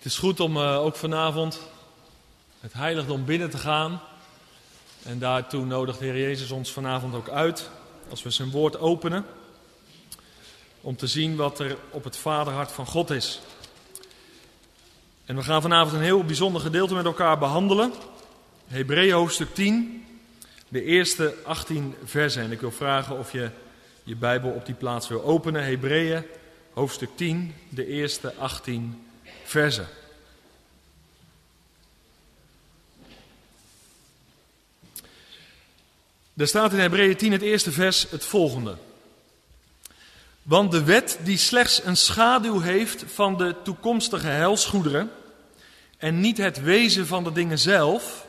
Het is goed om uh, ook vanavond het heiligdom binnen te gaan. En daartoe nodigt Heer Jezus ons vanavond ook uit, als we zijn woord openen, om te zien wat er op het vaderhart van God is. En we gaan vanavond een heel bijzonder gedeelte met elkaar behandelen. Hebreeën hoofdstuk 10, de eerste 18 versen. En ik wil vragen of je je Bijbel op die plaats wil openen. Hebreeën hoofdstuk 10, de eerste 18 versen. Er staat in Hebreeën 10 het eerste vers het volgende. Want de wet die slechts een schaduw heeft van de toekomstige helsgoederen en niet het wezen van de dingen zelf,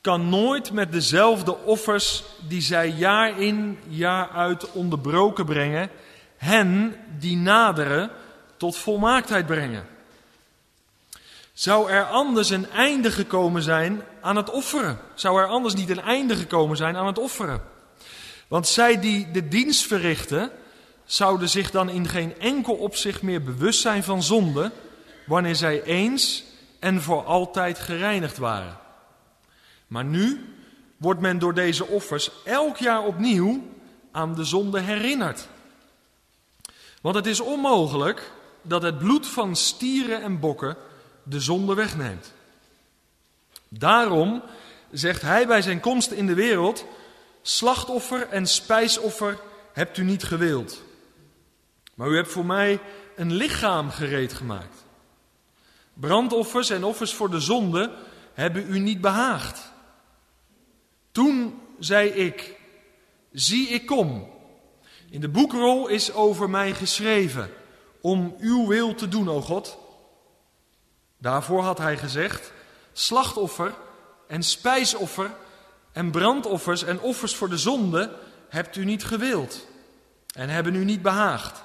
kan nooit met dezelfde offers die zij jaar in jaar uit onderbroken brengen, hen die naderen tot volmaaktheid brengen. Zou er anders een einde gekomen zijn aan het offeren? Zou er anders niet een einde gekomen zijn aan het offeren? Want zij die de dienst verrichten, zouden zich dan in geen enkel opzicht meer bewust zijn van zonde, wanneer zij eens en voor altijd gereinigd waren. Maar nu wordt men door deze offers elk jaar opnieuw aan de zonde herinnerd. Want het is onmogelijk dat het bloed van stieren en bokken de zonde wegneemt. Daarom zegt hij bij zijn komst in de wereld: Slachtoffer en spijsoffer hebt u niet gewild. Maar u hebt voor mij een lichaam gereed gemaakt. Brandoffers en offers voor de zonde hebben u niet behaagd. Toen zei ik: Zie, ik kom. In de boekrol is over mij geschreven om uw wil te doen, o God. Daarvoor had hij gezegd: slachtoffer en spijsoffer en brandoffers en offers voor de zonde hebt u niet gewild en hebben u niet behaagd,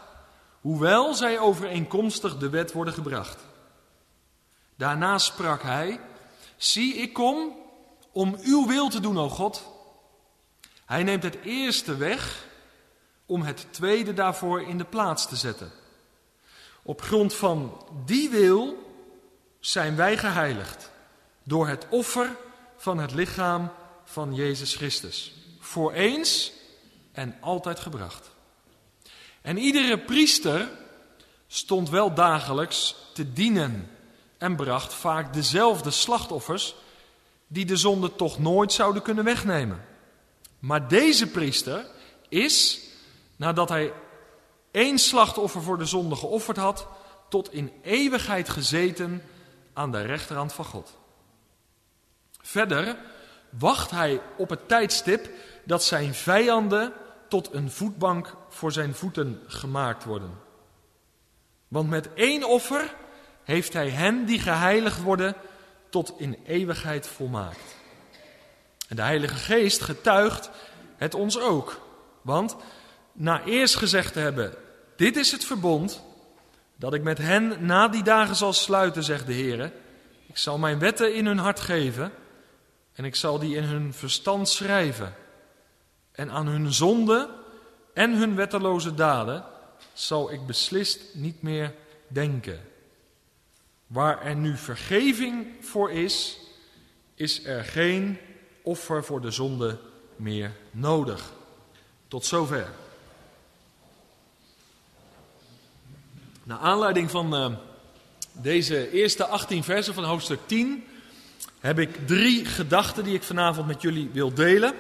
hoewel zij overeenkomstig de wet worden gebracht. Daarna sprak hij: Zie, ik kom om uw wil te doen, o God. Hij neemt het eerste weg om het tweede daarvoor in de plaats te zetten. Op grond van die wil zijn wij geheiligd door het offer van het lichaam van Jezus Christus. Voor eens en altijd gebracht. En iedere priester stond wel dagelijks te dienen en bracht vaak dezelfde slachtoffers die de zonde toch nooit zouden kunnen wegnemen. Maar deze priester is, nadat hij één slachtoffer voor de zonde geofferd had, tot in eeuwigheid gezeten aan de rechterhand van God. Verder wacht hij op het tijdstip dat zijn vijanden tot een voetbank voor zijn voeten gemaakt worden. Want met één offer heeft hij hen die geheiligd worden tot in eeuwigheid volmaakt. En de Heilige Geest getuigt het ons ook. Want na eerst gezegd te hebben, dit is het verbond dat ik met hen na die dagen zal sluiten, zegt de Heer. Ik zal mijn wetten in hun hart geven en ik zal die in hun verstand schrijven. En aan hun zonde en hun wetteloze daden zal ik beslist niet meer denken. Waar er nu vergeving voor is, is er geen offer voor de zonde meer nodig. Tot zover. Naar aanleiding van uh, deze eerste 18 versen van hoofdstuk 10 heb ik drie gedachten die ik vanavond met jullie wil delen.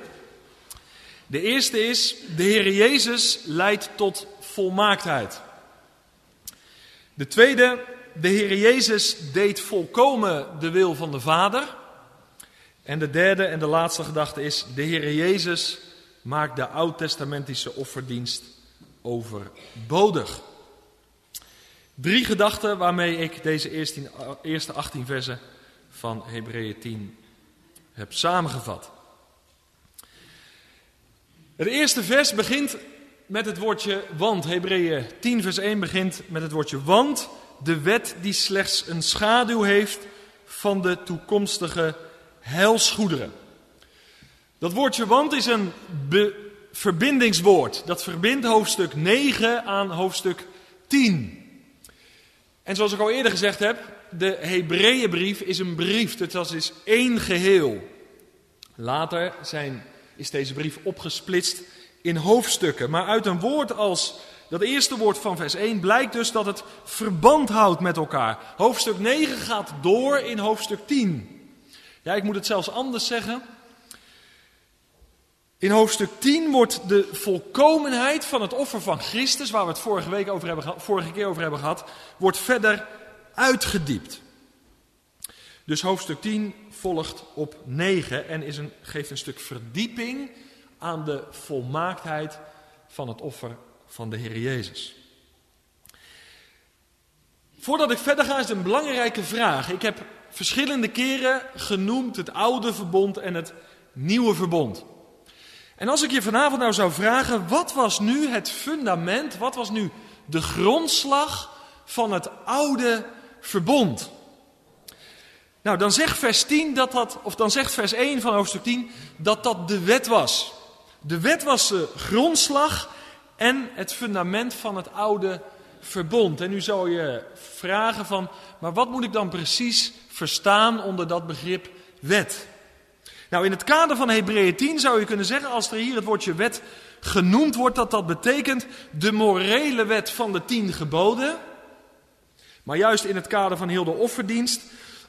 De eerste is, de Heer Jezus leidt tot volmaaktheid. De tweede, de Heer Jezus deed volkomen de wil van de Vader. En de derde en de laatste gedachte is, de Heer Jezus maakt de oud-testamentische offerdienst overbodig. Drie gedachten waarmee ik deze eerste 18 versen van Hebreeën 10 heb samengevat. Het eerste vers begint met het woordje want. Hebreeën 10 vers 1 begint met het woordje want. De wet die slechts een schaduw heeft van de toekomstige heilsgoederen. Dat woordje want is een verbindingswoord. Dat verbindt hoofdstuk 9 aan hoofdstuk 10. En zoals ik al eerder gezegd heb, de Hebreeënbrief is een brief. Het is één geheel. Later zijn, is deze brief opgesplitst in hoofdstukken. Maar uit een woord als dat eerste woord van vers 1 blijkt dus dat het verband houdt met elkaar. Hoofdstuk 9 gaat door in hoofdstuk 10. Ja, ik moet het zelfs anders zeggen. In hoofdstuk 10 wordt de volkomenheid van het offer van Christus, waar we het vorige, week over hebben, vorige keer over hebben gehad, wordt verder uitgediept. Dus hoofdstuk 10 volgt op 9 en is een, geeft een stuk verdieping aan de volmaaktheid van het offer van de Heer Jezus. Voordat ik verder ga is een belangrijke vraag. Ik heb verschillende keren genoemd het oude verbond en het nieuwe verbond. En als ik je vanavond nou zou vragen, wat was nu het fundament, wat was nu de grondslag van het oude verbond? Nou, dan zegt vers 10 dat dat, of dan zegt vers 1 van hoofdstuk 10 dat dat de wet was. De wet was de grondslag en het fundament van het oude verbond. En nu zou je vragen van, maar wat moet ik dan precies verstaan onder dat begrip wet? Nou, in het kader van Hebreeën 10 zou je kunnen zeggen, als er hier het woordje wet genoemd wordt, dat dat betekent de morele wet van de tien geboden. Maar juist in het kader van heel de offerdienst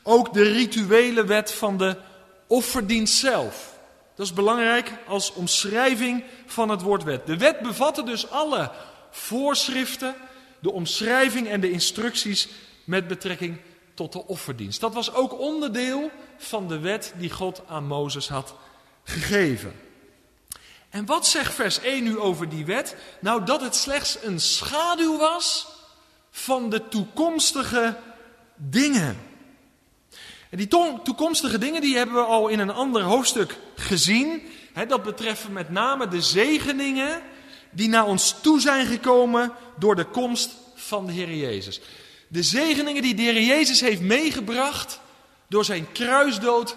ook de rituele wet van de offerdienst zelf. Dat is belangrijk als omschrijving van het woord wet. De wet bevatte dus alle voorschriften, de omschrijving en de instructies met betrekking tot de offerdienst. Dat was ook onderdeel van de wet die God aan Mozes had gegeven. En wat zegt vers 1 nu over die wet? Nou, dat het slechts een schaduw was van de toekomstige dingen. En die toekomstige dingen die hebben we al in een ander hoofdstuk gezien. dat betreft met name de zegeningen die naar ons toe zijn gekomen door de komst van de Heer Jezus. De zegeningen die de Heer Jezus heeft meegebracht door zijn kruisdood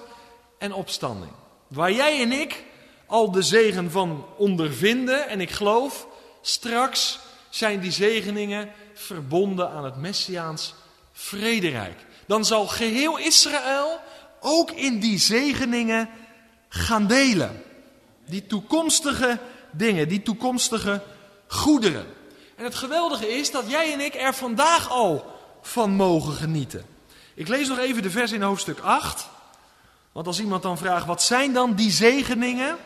en opstanding. Waar jij en ik al de zegen van ondervinden en ik geloof, straks zijn die zegeningen verbonden aan het Messiaans vrederijk dan zal geheel Israël ook in die zegeningen gaan delen. Die toekomstige dingen, die toekomstige goederen. En het geweldige is dat jij en ik er vandaag al van mogen genieten. Ik lees nog even de vers in hoofdstuk 8. Want als iemand dan vraagt, wat zijn dan die zegeningen?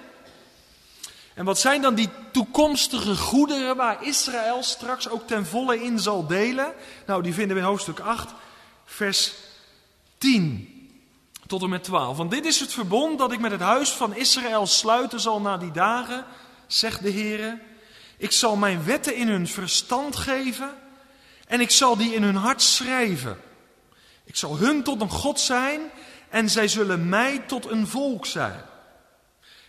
En wat zijn dan die toekomstige goederen waar Israël straks ook ten volle in zal delen? Nou, die vinden we in hoofdstuk 8, vers 10 tot en met 12. Want dit is het verbond dat ik met het huis van Israël sluiten zal na die dagen, zegt de Heer. Ik zal mijn wetten in hun verstand geven en ik zal die in hun hart schrijven. Ik zal hun tot een God zijn en zij zullen mij tot een volk zijn.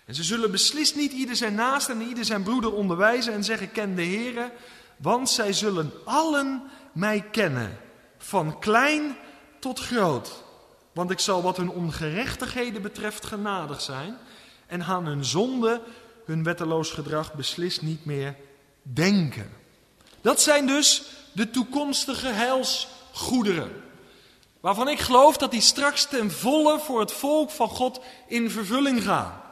En ze zullen beslist niet ieder zijn naast en ieder zijn broeder onderwijzen en zeggen: Ken de Heer, want zij zullen allen mij kennen van klein tot groot. Want ik zal wat hun ongerechtigheden betreft genadig zijn en aan hun zonde, hun wetteloos gedrag beslist niet meer denken. Dat zijn dus de toekomstige heilsgoederen. Waarvan ik geloof dat die straks ten volle voor het volk van God in vervulling gaan.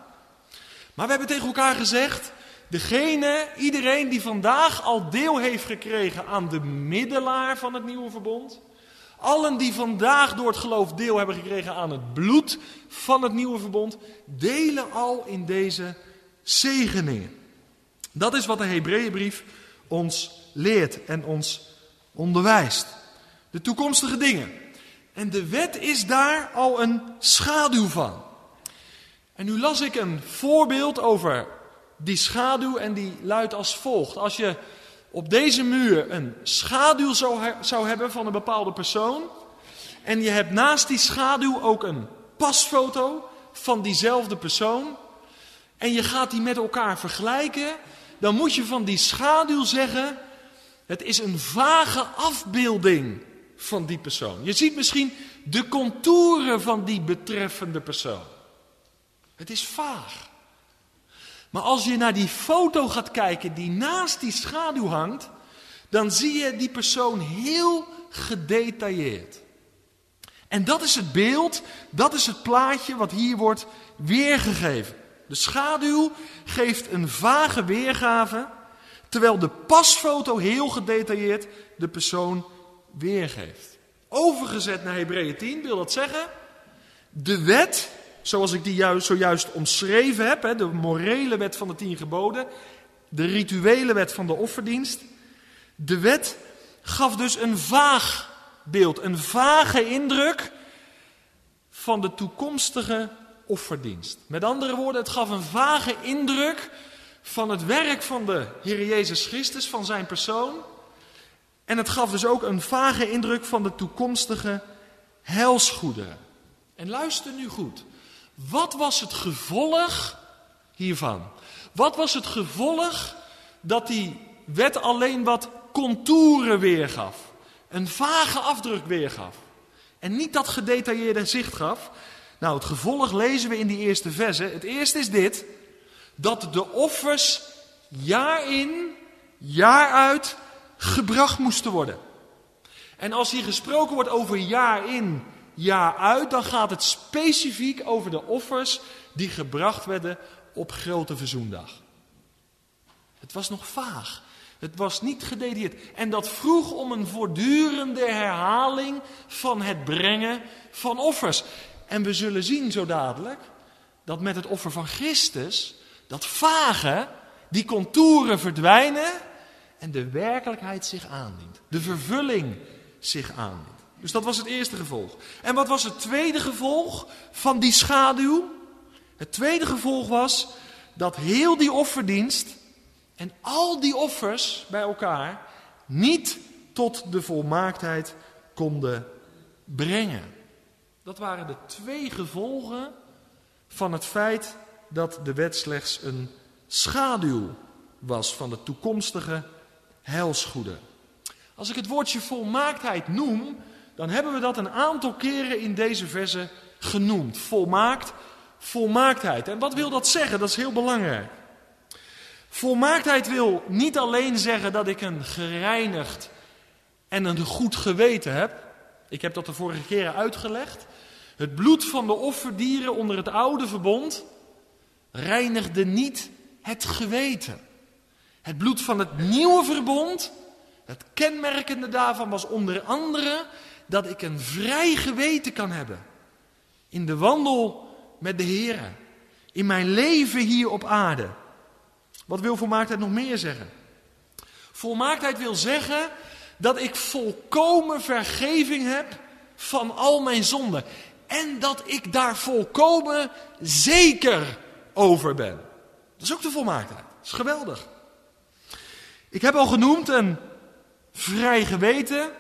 Maar we hebben tegen elkaar gezegd, degene, iedereen die vandaag al deel heeft gekregen aan de middelaar van het nieuwe verbond, allen die vandaag door het geloof deel hebben gekregen aan het bloed van het nieuwe verbond, delen al in deze zegeningen. Dat is wat de Hebreeënbrief ons leert en ons onderwijst. De toekomstige dingen. En de wet is daar al een schaduw van. En nu las ik een voorbeeld over die schaduw en die luidt als volgt. Als je op deze muur een schaduw zou, zou hebben van een bepaalde persoon. En je hebt naast die schaduw ook een pasfoto van diezelfde persoon. En je gaat die met elkaar vergelijken. Dan moet je van die schaduw zeggen: het is een vage afbeelding van die persoon. Je ziet misschien de contouren van die betreffende persoon. Het is vaag. Maar als je naar die foto gaat kijken die naast die schaduw hangt, dan zie je die persoon heel gedetailleerd. En dat is het beeld, dat is het plaatje wat hier wordt weergegeven. De schaduw geeft een vage weergave, terwijl de pasfoto heel gedetailleerd de persoon weergeeft. Overgezet naar Hebreeën 10 wil dat zeggen, de wet, zoals ik die juist, zojuist omschreven heb, de morele wet van de tien geboden, de rituele wet van de offerdienst, de wet gaf dus een vaag beeld, een vage indruk van de toekomstige offerdienst. Met andere woorden, het gaf een vage indruk van het werk van de Heer Jezus Christus, van zijn persoon. En het gaf dus ook een vage indruk van de toekomstige heilsgoederen. En luister nu goed. Wat was het gevolg hiervan? Wat was het gevolg dat die wet alleen wat contouren weergaf? Een vage afdruk weergaf. En niet dat gedetailleerde zicht gaf. Nou, het gevolg lezen we in die eerste verse. Het eerste is dit: dat de offers jaar in, jaar uit gebracht moesten worden. En als hier gesproken wordt over jaar in, jaar uit, dan gaat het specifiek over de offers die gebracht werden op Grote Verzoendag. Het was nog vaag. Het was niet gedetailleerd. En dat vroeg om een voortdurende herhaling van het brengen van offers. En we zullen zien zo dadelijk dat met het offer van Christus dat vage, die contouren verdwijnen en de werkelijkheid zich aandient. De vervulling zich aandient. Dus dat was het eerste gevolg. En wat was het tweede gevolg van die schaduw? Het tweede gevolg was dat heel die offerdienst en al die offers bij elkaar niet tot de volmaaktheid konden brengen. Dat waren de twee gevolgen van het feit dat de wet slechts een schaduw was van de toekomstige heilsgoeden. Als ik het woordje volmaaktheid noem, dan hebben we dat een aantal keren in deze verse genoemd. Volmaakt, volmaaktheid. En wat wil dat zeggen? Dat is heel belangrijk. Volmaaktheid wil niet alleen zeggen dat ik een gereinigd en een goed geweten heb. Ik heb dat de vorige keren uitgelegd. Het bloed van de offerdieren onder het oude verbond reinigde niet het geweten. Het bloed van het nieuwe verbond, het kenmerkende daarvan was onder andere dat ik een vrij geweten kan hebben. In de wandel met de Heer. In mijn leven hier op aarde. Wat wil volmaaktheid nog meer zeggen? Volmaaktheid wil zeggen dat ik volkomen vergeving heb van al mijn zonden. En dat ik daar volkomen zeker over ben. Dat is ook de volmaaktheid. Dat is geweldig. Ik heb al genoemd een vrij geweten.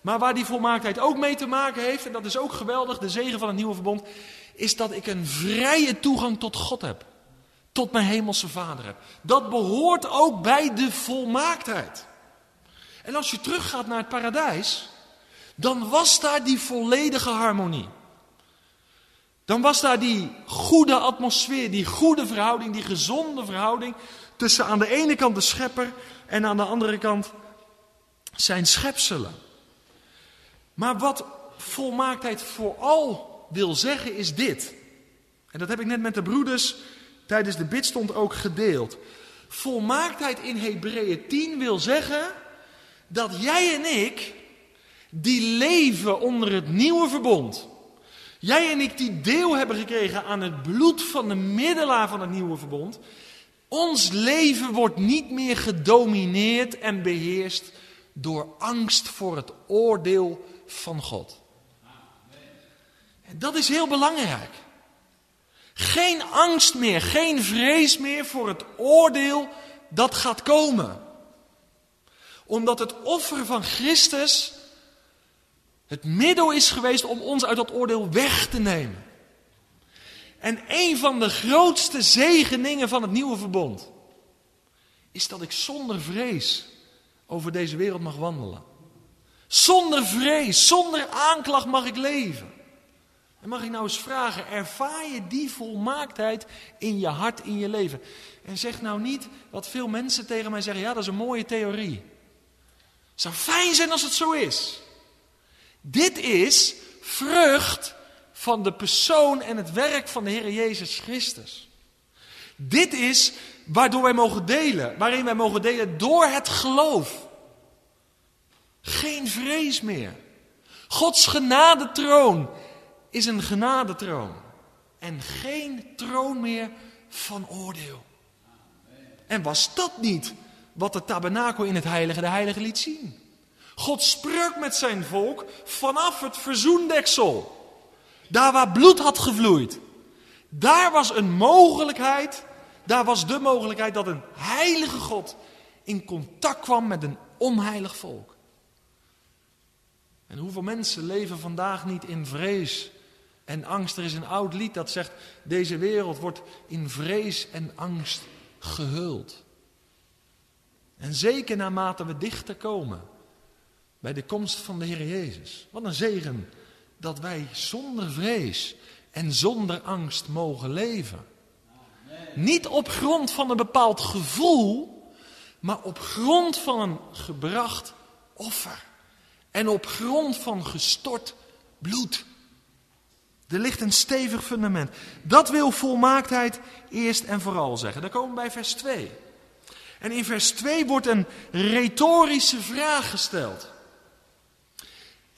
Maar waar die volmaaktheid ook mee te maken heeft, en dat is ook geweldig, de zegen van het nieuwe verbond, is dat ik een vrije toegang tot God heb. Tot mijn hemelse vader heb. Dat behoort ook bij de volmaaktheid. En als je teruggaat naar het paradijs, dan was daar die volledige harmonie. Dan was daar die goede atmosfeer, die goede verhouding, die gezonde verhouding tussen aan de ene kant de schepper en aan de andere kant zijn schepselen. Maar wat volmaaktheid vooral wil zeggen is dit. En dat heb ik net met de broeders tijdens de bidstond ook gedeeld. Volmaaktheid in Hebreeën 10 wil zeggen dat jij en ik, die leven onder het nieuwe verbond, jij en ik die deel hebben gekregen aan het bloed van de middelaar van het nieuwe verbond, ons leven wordt niet meer gedomineerd en beheerst door angst voor het oordeel van God. En dat is heel belangrijk. Geen angst meer, geen vrees meer voor het oordeel dat gaat komen. Omdat het offer van Christus het middel is geweest om ons uit dat oordeel weg te nemen. En een van de grootste zegeningen van het nieuwe verbond is dat ik zonder vrees over deze wereld mag wandelen. Zonder vrees, zonder aanklacht mag ik leven. En mag ik nou eens vragen, ervaar je die volmaaktheid in je hart, in je leven? En zeg nou niet wat veel mensen tegen mij zeggen, ja dat is een mooie theorie. Het zou fijn zijn als het zo is. Dit is vrucht van de persoon en het werk van de Heer Jezus Christus. Dit is waardoor wij mogen delen, waarin wij mogen delen door het geloof. Geen vrees meer. Gods genadetroon is een genadetroon. En geen troon meer van oordeel. En was dat niet wat de tabernakel in het heilige de heilige liet zien? God sprak met zijn volk vanaf het verzoendeksel. Daar waar bloed had gevloeid. Daar was een mogelijkheid, daar was de mogelijkheid dat een heilige God in contact kwam met een onheilig volk. En hoeveel mensen leven vandaag niet in vrees en angst? Er is een oud lied dat zegt, deze wereld wordt in vrees en angst gehuld. En zeker naarmate we dichter komen bij de komst van de Heer Jezus. Wat een zegen dat wij zonder vrees en zonder angst mogen leven. Niet op grond van een bepaald gevoel, maar op grond van een gebracht offer. En op grond van gestort bloed. Er ligt een stevig fundament. Dat wil volmaaktheid eerst en vooral zeggen. Dan komen we bij vers 2. En in vers 2 wordt een retorische vraag gesteld.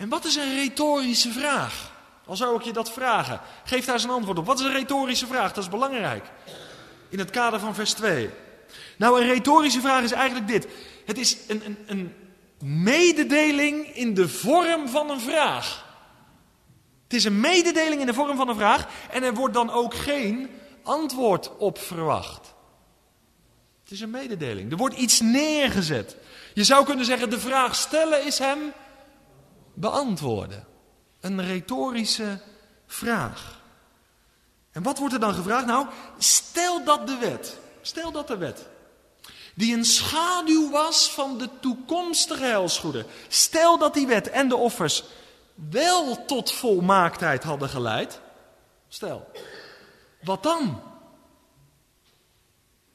En wat is een retorische vraag? Al zou ik je dat vragen, geef daar eens een antwoord op. Wat is een retorische vraag? Dat is belangrijk. In het kader van vers 2. Nou, een retorische vraag is eigenlijk dit. Het is een, een, een mededeling in de vorm van een vraag. Het is een mededeling in de vorm van een vraag en er wordt dan ook geen antwoord op verwacht. Het is een mededeling. Er wordt iets neergezet. Je zou kunnen zeggen, de vraag stellen is hem beantwoorden. Een retorische vraag. En wat wordt er dan gevraagd? Nou, stel dat de wet, stel dat de wet, die een schaduw was van de toekomstige helsgoeden, stel dat die wet en de offers wel tot volmaaktheid hadden geleid, stel, wat dan?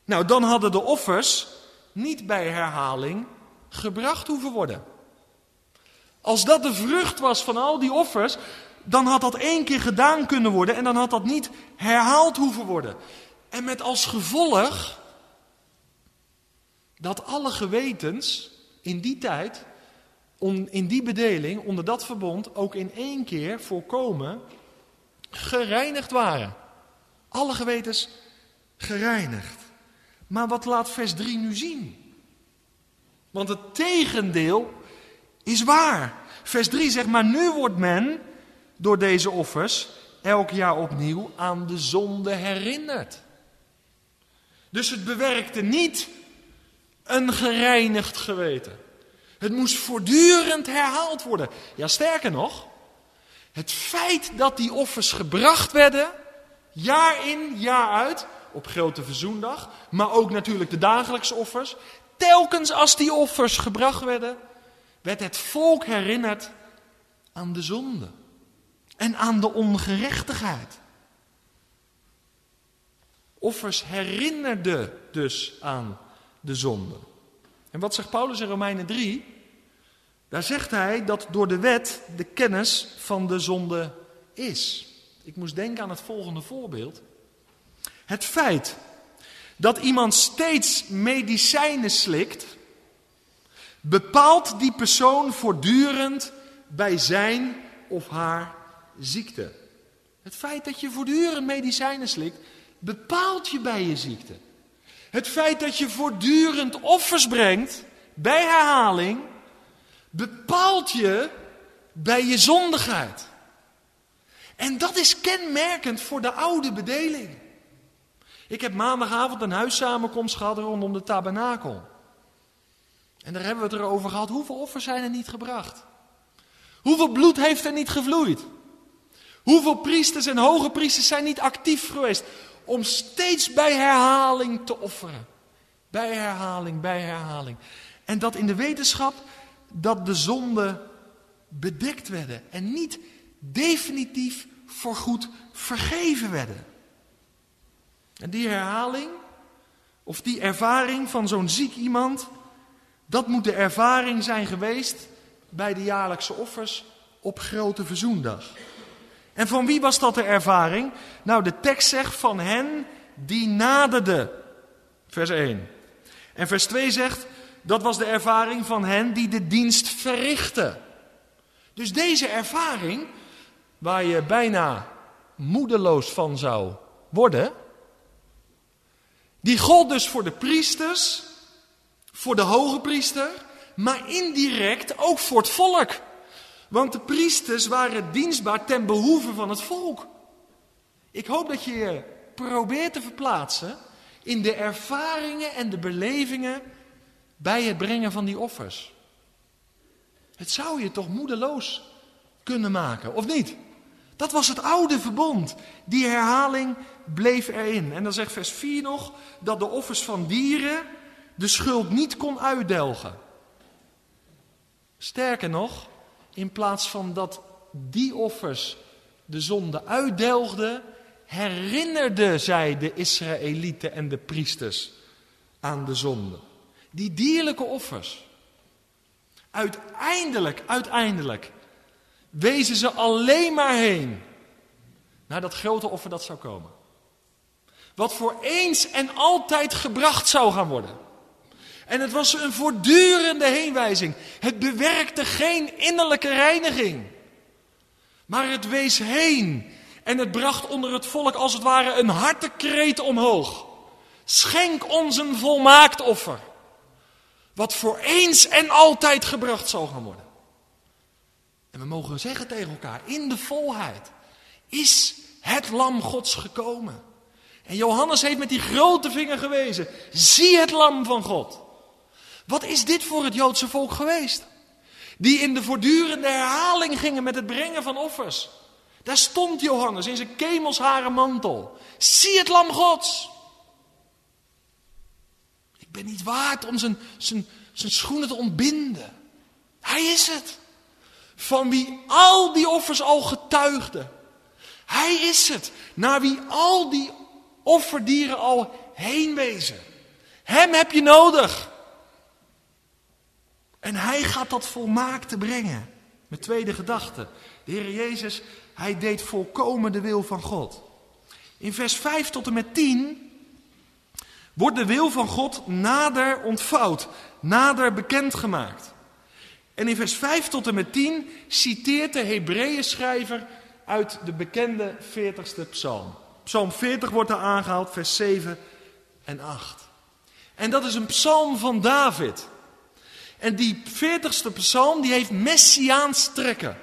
Nou, dan hadden de offers niet bij herhaling gebracht hoeven worden. Als dat de vrucht was van al die offers, dan had dat één keer gedaan kunnen worden en dan had dat niet herhaald hoeven worden. En met als gevolg dat alle gewetens in die tijd, in die bedeling, onder dat verbond, ook in één keer voorkomen gereinigd waren. Alle gewetens gereinigd. Maar wat laat vers 3 nu zien? Want het tegendeel is waar. Vers 3 zegt, maar nu wordt men door deze offers elk jaar opnieuw aan de zonde herinnerd. Dus het bewerkte niet een gereinigd geweten. Het moest voortdurend herhaald worden. Ja, sterker nog, het feit dat die offers gebracht werden, jaar in, jaar uit, op Grote Verzoendag, maar ook natuurlijk de dagelijkse offers, telkens als die offers gebracht werden, werd het volk herinnerd aan de zonde en aan de ongerechtigheid. Offers herinnerden dus aan de zonde. En wat zegt Paulus in Romeinen 3? Daar zegt hij dat door de wet de kennis van de zonde is. Ik moest denken aan het volgende voorbeeld. Het feit dat iemand steeds medicijnen slikt, bepaalt die persoon voortdurend bij zijn of haar ziekte. Het feit dat je voortdurend medicijnen slikt, bepaalt je bij je ziekte. Het feit dat je voortdurend offers brengt, bij herhaling, bepaalt je bij je zondigheid. En dat is kenmerkend voor de oude bedeling. Ik heb maandagavond een huissamenkomst gehad rondom de tabernakel. En daar hebben we het erover gehad. Hoeveel offers zijn er niet gebracht? Hoeveel bloed heeft er niet gevloeid? Hoeveel priesters en hoge priesters zijn niet actief geweest om steeds bij herhaling te offeren? Bij herhaling, bij herhaling. En dat in de wetenschap dat de zonden bedekt werden en niet definitief voorgoed vergeven werden. En die herhaling, of die ervaring van zo'n ziek iemand, Dat moet de ervaring zijn geweest bij de jaarlijkse offers op Grote Verzoendag. En van wie was dat de ervaring? Nou, de tekst zegt van hen die naderden. Vers 1. En vers 2 zegt, dat was de ervaring van hen die de dienst verrichten. Dus deze ervaring, waar je bijna moedeloos van zou worden, die gold dus voor de priesters, voor de hoge priester, maar indirect ook voor het volk. Want de priesters waren dienstbaar ten behoeve van het volk. Ik hoop dat je je probeert te verplaatsen in de ervaringen en de belevingen bij het brengen van die offers. Het zou je toch moedeloos kunnen maken, of niet? Dat was het oude verbond. Die herhaling bleef erin. En dan zegt vers 4 nog dat de offers van dieren de schuld niet kon uitdelgen. Sterker nog, in plaats van dat die offers de zonde uitdelgden, herinnerde zij de Israëlieten en de priesters aan de zonde. Die dierlijke offers. Uiteindelijk, uiteindelijk, wezen ze alleen maar heen naar dat grote offer dat zou komen. Wat voor eens en altijd gebracht zou gaan worden. En het was een voortdurende heenwijzing. Het bewerkte geen innerlijke reiniging. Maar het wees heen. En het bracht onder het volk als het ware een hartekreet omhoog. Schenk ons een volmaakt offer. Wat voor eens en altijd gebracht zal gaan worden. En we mogen zeggen tegen elkaar, in de volheid is het lam Gods gekomen. En Johannes heeft met die grote vinger gewezen, zie het lam van God. Wat is dit voor het Joodse volk geweest? Die in de voortdurende herhaling gingen met het brengen van offers. Daar stond Johannes in zijn kemelsharen mantel. Zie het lam Gods. Ik ben niet waard om zijn, zijn, schoenen te ontbinden. Hij is het. Van wie al die offers al getuigden. Hij is het. Naar wie al die offerdieren al heen wezen. Hem heb je nodig. En hij gaat dat volmaakt brengen. Met tweede gedachte. De Heer Jezus, hij deed volkomen de wil van God. In vers 5 tot en met 10 wordt de wil van God nader ontvouwd, nader bekendgemaakt. En in vers 5 tot en met 10 citeert de Hebreeën schrijver uit de bekende 40ste psalm. Psalm 40 wordt er aangehaald, vers 7 en 8. En dat is een psalm van David. En die 40ste psalm die heeft messiaans trekken.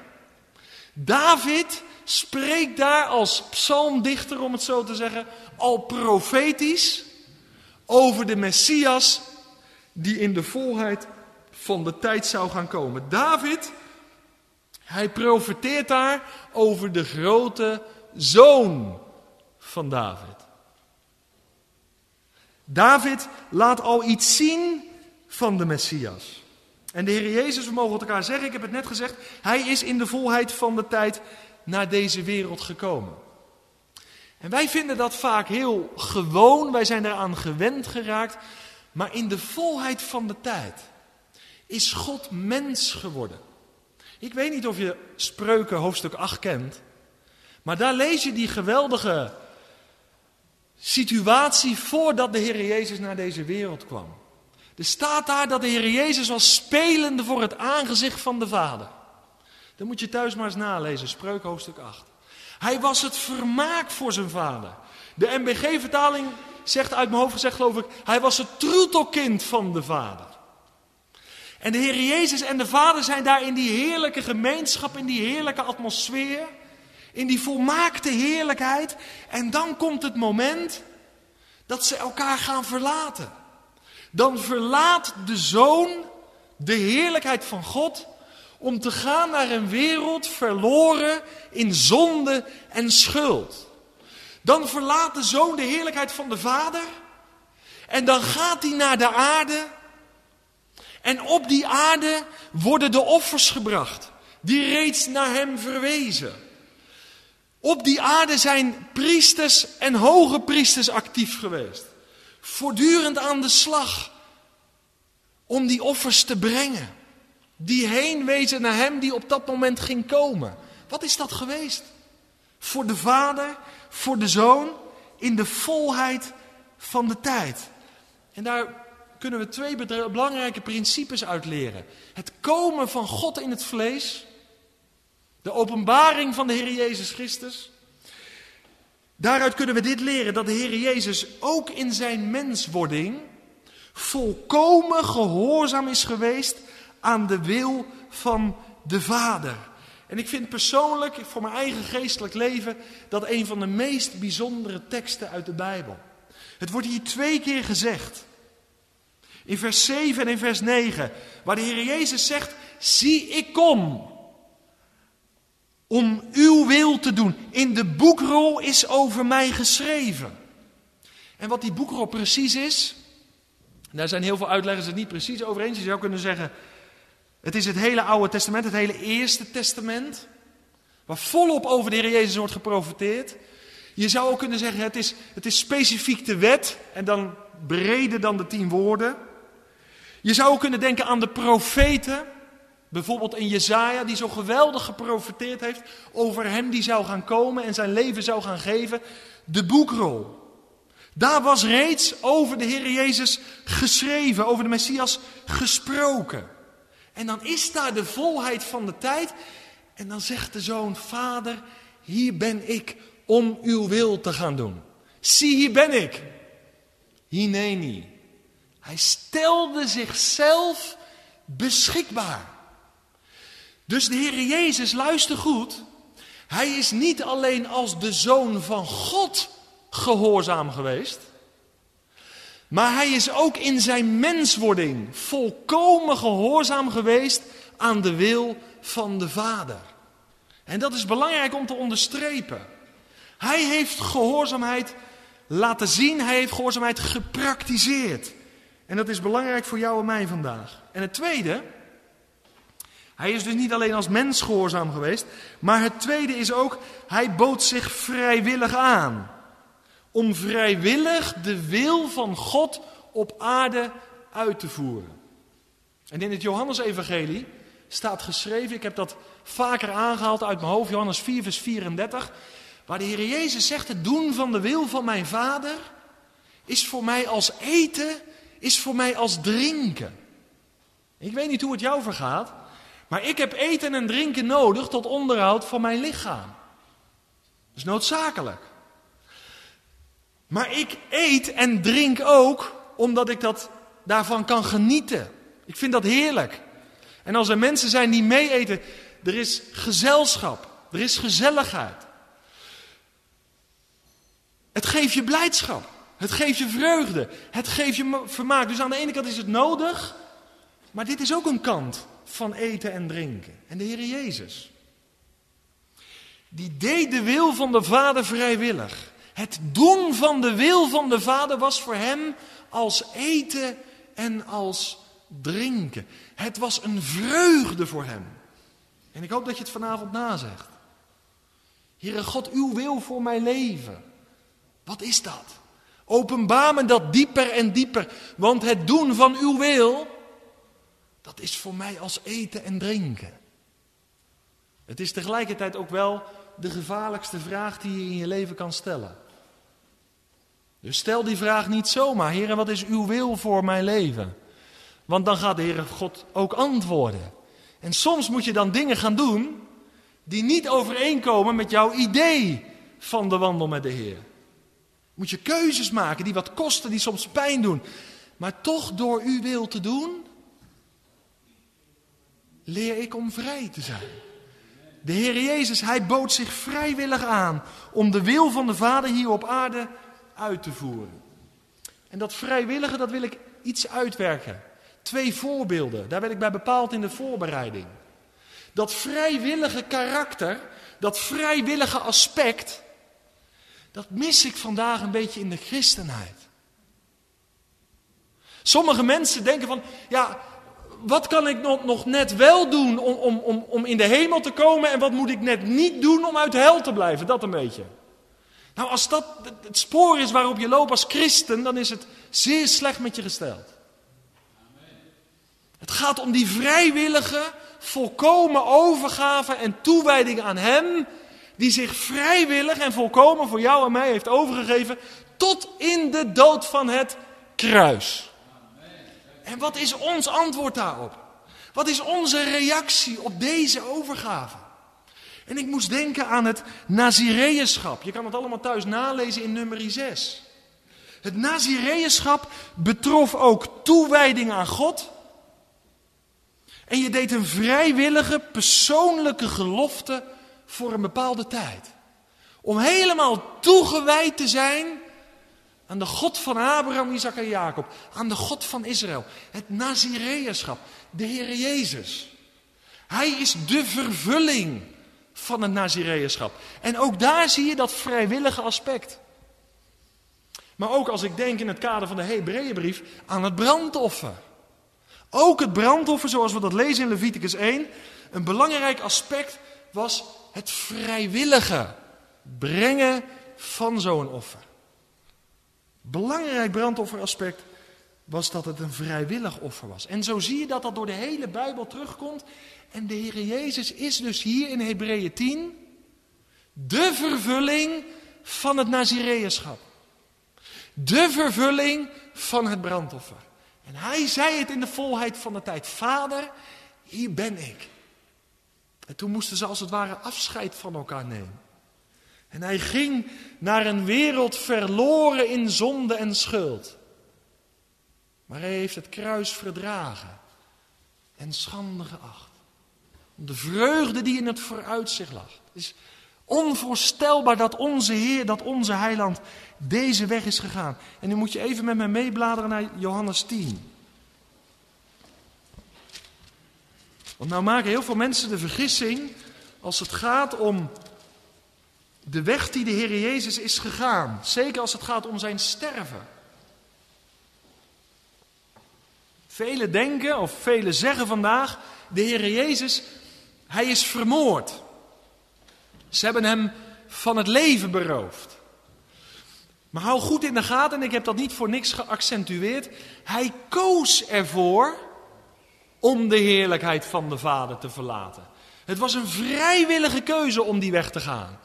David spreekt daar als psalmdichter, om het zo te zeggen, al profetisch over de Messias die in de volheid van de tijd zou gaan komen. David, hij profeteert daar over de grote zoon van David. David laat al iets zien van de Messias. En de Heer Jezus, we mogen elkaar zeggen, ik heb het net gezegd, hij is in de volheid van de tijd naar deze wereld gekomen. En wij vinden dat vaak heel gewoon, wij zijn eraan gewend geraakt, maar in de volheid van de tijd is God mens geworden. Ik weet niet of je Spreuken hoofdstuk 8 kent, maar daar lees je die geweldige situatie voordat de Heer Jezus naar deze wereld kwam. Er staat daar dat de Heer Jezus was spelende voor het aangezicht van de Vader. Dan moet je thuis maar eens nalezen, Spreuk hoofdstuk 8. Hij was het vermaak voor zijn vader. De MBG-vertaling zegt uit mijn hoofd gezegd, geloof ik, hij was het troetelkind van de vader. En de Heer Jezus en de Vader zijn daar in die heerlijke gemeenschap, in die heerlijke atmosfeer, in die volmaakte heerlijkheid. En dan komt het moment dat ze elkaar gaan verlaten dan verlaat de zoon de heerlijkheid van God om te gaan naar een wereld verloren in zonde en schuld. Dan verlaat de zoon de heerlijkheid van de vader en dan gaat hij naar de aarde. En op die aarde worden de offers gebracht, die reeds naar hem verwezen. Op die aarde zijn priesters en hoge priesters actief geweest voortdurend aan de slag om die offers te brengen. Die heen wezen naar hem die op dat moment ging komen. Wat is dat geweest? Voor de vader, voor de zoon, in de volheid van de tijd. En daar kunnen we twee belangrijke principes uit leren. Het komen van God in het vlees. De openbaring van de Heer Jezus Christus. Daaruit kunnen we dit leren: dat de Heer Jezus ook in zijn menswording volkomen gehoorzaam is geweest aan de wil van de Vader. En ik vind persoonlijk, voor mijn eigen geestelijk leven, dat een van de meest bijzondere teksten uit de Bijbel. Het wordt hier twee keer gezegd. In vers 7 en in vers 9, waar de Heer Jezus zegt: Zie, ik kom om uw wil te doen. In de boekrol is over mij geschreven. En wat die boekrol precies is, daar zijn heel veel uitleggers het niet precies over eens. Je zou kunnen zeggen, het is het hele Oude Testament, het hele Eerste Testament, waar volop over de Heer Jezus wordt geprofiteerd. Je zou ook kunnen zeggen, het is, het is specifiek de wet en dan breder dan de tien woorden. Je zou ook kunnen denken aan de profeten, bijvoorbeeld in Jezaja, die zo geweldig geprofiteerd heeft over hem die zou gaan komen en zijn leven zou gaan geven. De boekrol. Daar was reeds over de Heer Jezus geschreven, over de Messias gesproken. En dan is daar de volheid van de tijd. En dan zegt de zoon, vader, hier ben ik om uw wil te gaan doen. Zie, hier ben ik. Hineni. Hij stelde zichzelf beschikbaar. Dus de Heer Jezus, luister goed. Hij is niet alleen als de zoon van God gehoorzaam geweest. Maar hij is ook in zijn menswording volkomen gehoorzaam geweest aan de wil van de Vader. En dat is belangrijk om te onderstrepen. Hij heeft gehoorzaamheid laten zien, hij heeft gehoorzaamheid gepraktiseerd. En dat is belangrijk voor jou en mij vandaag. En het tweede, hij is dus niet alleen als mens gehoorzaam geweest, maar het tweede is ook, hij bood zich vrijwillig aan om vrijwillig de wil van God op aarde uit te voeren. En in het Johannesevangelie staat geschreven, ik heb dat vaker aangehaald uit mijn hoofd, Johannes 4, vers 34, waar de Heer Jezus zegt, het doen van de wil van mijn Vader is voor mij als eten, is voor mij als drinken. Ik weet niet hoe het jou vergaat, maar ik heb eten en drinken nodig tot onderhoud van mijn lichaam. Dat is noodzakelijk. Maar ik eet en drink ook omdat ik dat, daarvan kan genieten. Ik vind dat heerlijk. En als er mensen zijn die mee eten, er is gezelschap, er is gezelligheid. Het geeft je blijdschap, het geeft je vreugde, het geeft je vermaak. Dus aan de ene kant is het nodig, maar dit is ook een kant van eten en drinken. En de Heer Jezus, die deed de wil van de Vader vrijwillig. Het doen van de wil van de Vader was voor hem als eten en als drinken. Het was een vreugde voor hem. En ik hoop dat je het vanavond nazegt. Heere God, uw wil voor mijn leven. Wat is dat? Openbaar me dat dieper en dieper. Want het doen van uw wil, dat is voor mij als eten en drinken. Het is tegelijkertijd ook wel de gevaarlijkste vraag die je in je leven kan stellen. Dus stel die vraag niet zomaar, Heer, wat is uw wil voor mijn leven? Want dan gaat de Heere God ook antwoorden. En soms moet je dan dingen gaan doen die niet overeenkomen met jouw idee van de wandel met de Heer. Moet je keuzes maken die wat kosten, die soms pijn doen. Maar toch door uw wil te doen, leer ik om vrij te zijn. De Heer Jezus, hij bood zich vrijwillig aan om de wil van de Vader hier op aarde uit te voeren. En dat vrijwillige, dat wil ik iets uitwerken. Twee voorbeelden, daar werd ik bij bepaald in de voorbereiding. Dat vrijwillige karakter, dat vrijwillige aspect, dat mis ik vandaag een beetje in de christenheid. Sommige mensen denken van, ja, wat kan ik nog, nog net wel doen om, om, om, om in de hemel te komen en wat moet ik net niet doen om uit de hel te blijven? Dat een beetje. Nou, als dat het spoor is waarop je loopt als christen, dan is het zeer slecht met je gesteld. Het gaat om die vrijwillige, volkomen overgave en toewijding aan Hem, die zich vrijwillig en volkomen voor jou en mij heeft overgegeven tot in de dood van het kruis. En wat is ons antwoord daarop? Wat is onze reactie op deze overgave? En ik moest denken aan het Nazireënschap. Je kan het allemaal thuis nalezen in nummer 6. Het Nazireënschap betrof ook toewijding aan God. En je deed een vrijwillige, persoonlijke gelofte voor een bepaalde tijd. Om helemaal toegewijd te zijn aan de God van Abraham, Isaac en Jacob. Aan de God van Israël. Het Nazireënschap. De Heer Jezus. Hij is de vervulling van het Nazireënschap. En ook daar zie je dat vrijwillige aspect. Maar ook als ik denk in het kader van de Hebreeënbrief aan het brandoffer. Ook het brandoffer, zoals we dat lezen in Leviticus 1, een belangrijk aspect was het vrijwillige brengen van zo'n offer. Belangrijk brandofferaspect was dat het een vrijwillig offer was. En zo zie je dat dat door de hele Bijbel terugkomt. En de Heer Jezus is dus hier in Hebreeën 10 de vervulling van het Nazireënschap. De vervulling van het brandoffer. En hij zei het in de volheid van de tijd. Vader, hier ben ik. En toen moesten ze als het ware afscheid van elkaar nemen. En hij ging naar een wereld verloren in zonde en schuld. Maar hij heeft het kruis verdragen en schande geacht. De vreugde die in het vooruitzicht lag. Het is onvoorstelbaar dat onze Heer, dat onze Heiland deze weg is gegaan. En nu moet je even met mij meebladeren naar Johannes 10. Want nou maken heel veel mensen de vergissing als het gaat om de weg die de Heer Jezus is gegaan. Zeker als het gaat om zijn sterven. Velen denken of velen zeggen vandaag, de Heer Jezus, hij is vermoord. Ze hebben hem van het leven beroofd. Maar hou goed in de gaten, en ik heb dat niet voor niks geaccentueerd. Hij koos ervoor om de heerlijkheid van de Vader te verlaten. Het was een vrijwillige keuze om die weg te gaan.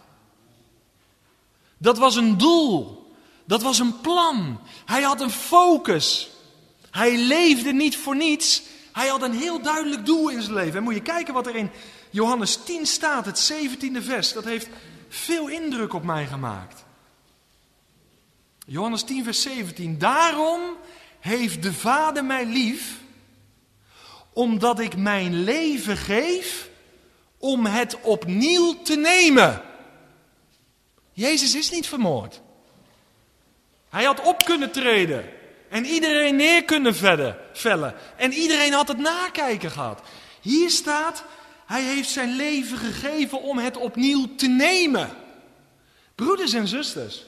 Dat was een doel. Dat was een plan. Hij had een focus. Hij leefde niet voor niets. Hij had een heel duidelijk doel in zijn leven. En moet je kijken wat er in Johannes 10 staat, het 17e vers. Dat heeft veel indruk op mij gemaakt. Johannes 10, vers 17. Daarom heeft de Vader mij lief, omdat ik mijn leven geef om het opnieuw te nemen. Jezus is niet vermoord. Hij had op kunnen treden en iedereen neer kunnen vellen. En iedereen had het nakijken gehad. Hier staat, hij heeft zijn leven gegeven om het opnieuw te nemen. Broeders en zusters,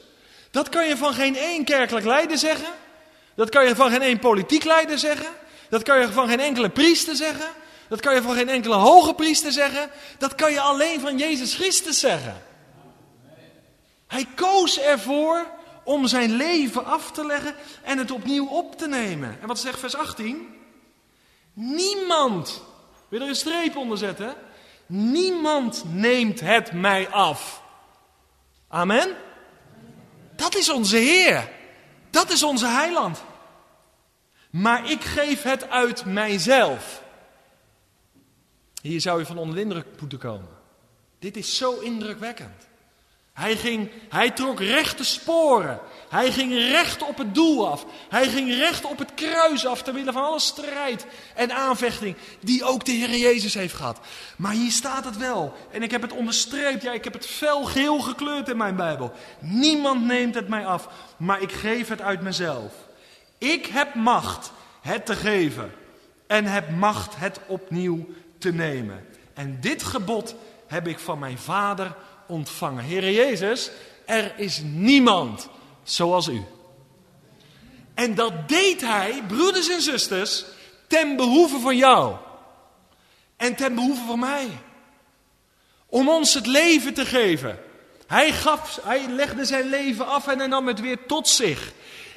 dat kan je van geen één kerkelijk leider zeggen. Dat kan je van geen één politiek leider zeggen. Dat kan je van geen enkele priester zeggen. Dat kan je van geen enkele hoge priester zeggen. Dat kan je alleen van Jezus Christus zeggen. Hij koos ervoor om zijn leven af te leggen en het opnieuw op te nemen. En wat zegt vers 18? Niemand, wil er een streep onder zetten? Niemand neemt het mij af. Amen? Dat is onze Heer. Dat is onze heiland. Maar ik geef het uit mijzelf. Hier zou je van onder de indruk moeten komen. Dit is zo indrukwekkend. Hij, ging, hij trok rechte sporen. Hij ging recht op het doel af. Hij ging recht op het kruis af, terwille van alle strijd en aanvechting die ook de Heer Jezus heeft gehad. Maar hier staat het wel. En ik heb het onderstreept. Ja, ik heb het fel geel gekleurd in mijn Bijbel. Niemand neemt het mij af, maar ik geef het uit mezelf. Ik heb macht het te geven en heb macht het opnieuw te nemen. En dit gebod heb ik van mijn Vader ontvangen. Heere Jezus, er is niemand zoals u. En dat deed hij, broeders en zusters, ten behoeve van jou. En ten behoeve van mij. Om ons het leven te geven. Hij, gaf, hij legde zijn leven af en hij nam het weer tot zich.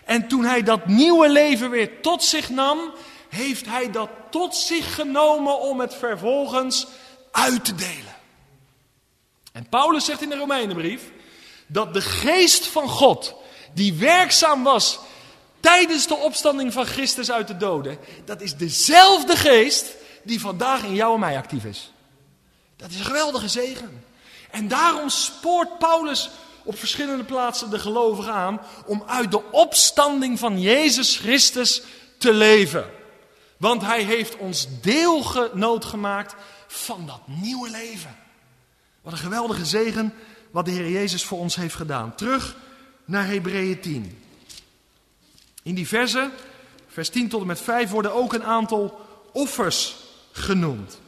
En toen hij dat nieuwe leven weer tot zich nam, heeft hij dat tot zich genomen om het vervolgens uit te delen. En Paulus zegt in de Romeinenbrief dat de geest van God, die werkzaam was tijdens de opstanding van Christus uit de doden, dat is dezelfde geest die vandaag in jou en mij actief is. Dat is een geweldige zegen. En daarom spoort Paulus op verschillende plaatsen de gelovigen aan om uit de opstanding van Jezus Christus te leven. Want hij heeft ons deelgenoot gemaakt van dat nieuwe leven. Wat een geweldige zegen wat de Heer Jezus voor ons heeft gedaan. Terug naar Hebreeën 10. In die verse, vers 10 tot en met 5, worden ook een aantal offers genoemd.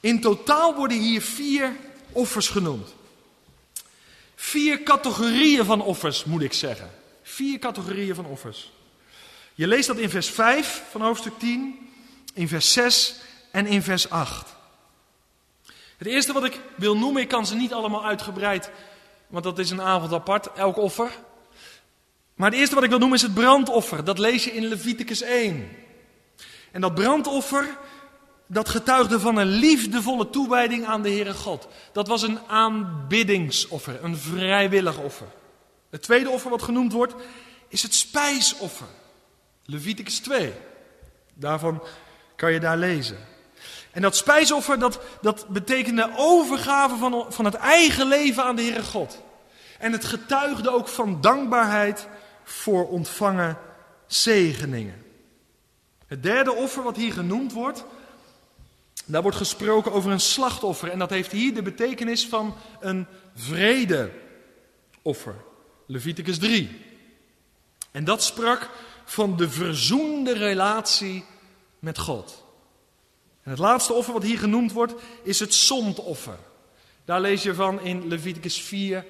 In totaal worden hier vier offers genoemd. Vier categorieën van offers, moet ik zeggen. Vier categorieën van offers. Je leest dat in vers 5 van hoofdstuk 10, in vers 6 en in vers 8. Het eerste wat ik wil noemen, ik kan ze niet allemaal uitgebreid, want dat is een avond apart, elk offer. Maar het eerste wat ik wil noemen is het brandoffer. Dat lees je in Leviticus 1. En dat brandoffer, dat getuigde van een liefdevolle toewijding aan de Heere God. Dat was een aanbiddingsoffer, een vrijwillig offer. Het tweede offer wat genoemd wordt, is het spijsoffer. Leviticus 2. Daarvan kan je daar lezen. En dat spijsoffer, dat, dat betekende overgave van, van het eigen leven aan de Heere God. En het getuigde ook van dankbaarheid voor ontvangen zegeningen. Het derde offer wat hier genoemd wordt, daar wordt gesproken over een slachtoffer. En dat heeft hier de betekenis van een vredeoffer. Leviticus 3. En dat sprak van de verzoende relatie met God. En het laatste offer wat hier genoemd wordt, is het zondoffer. Daar lees je van in Leviticus 4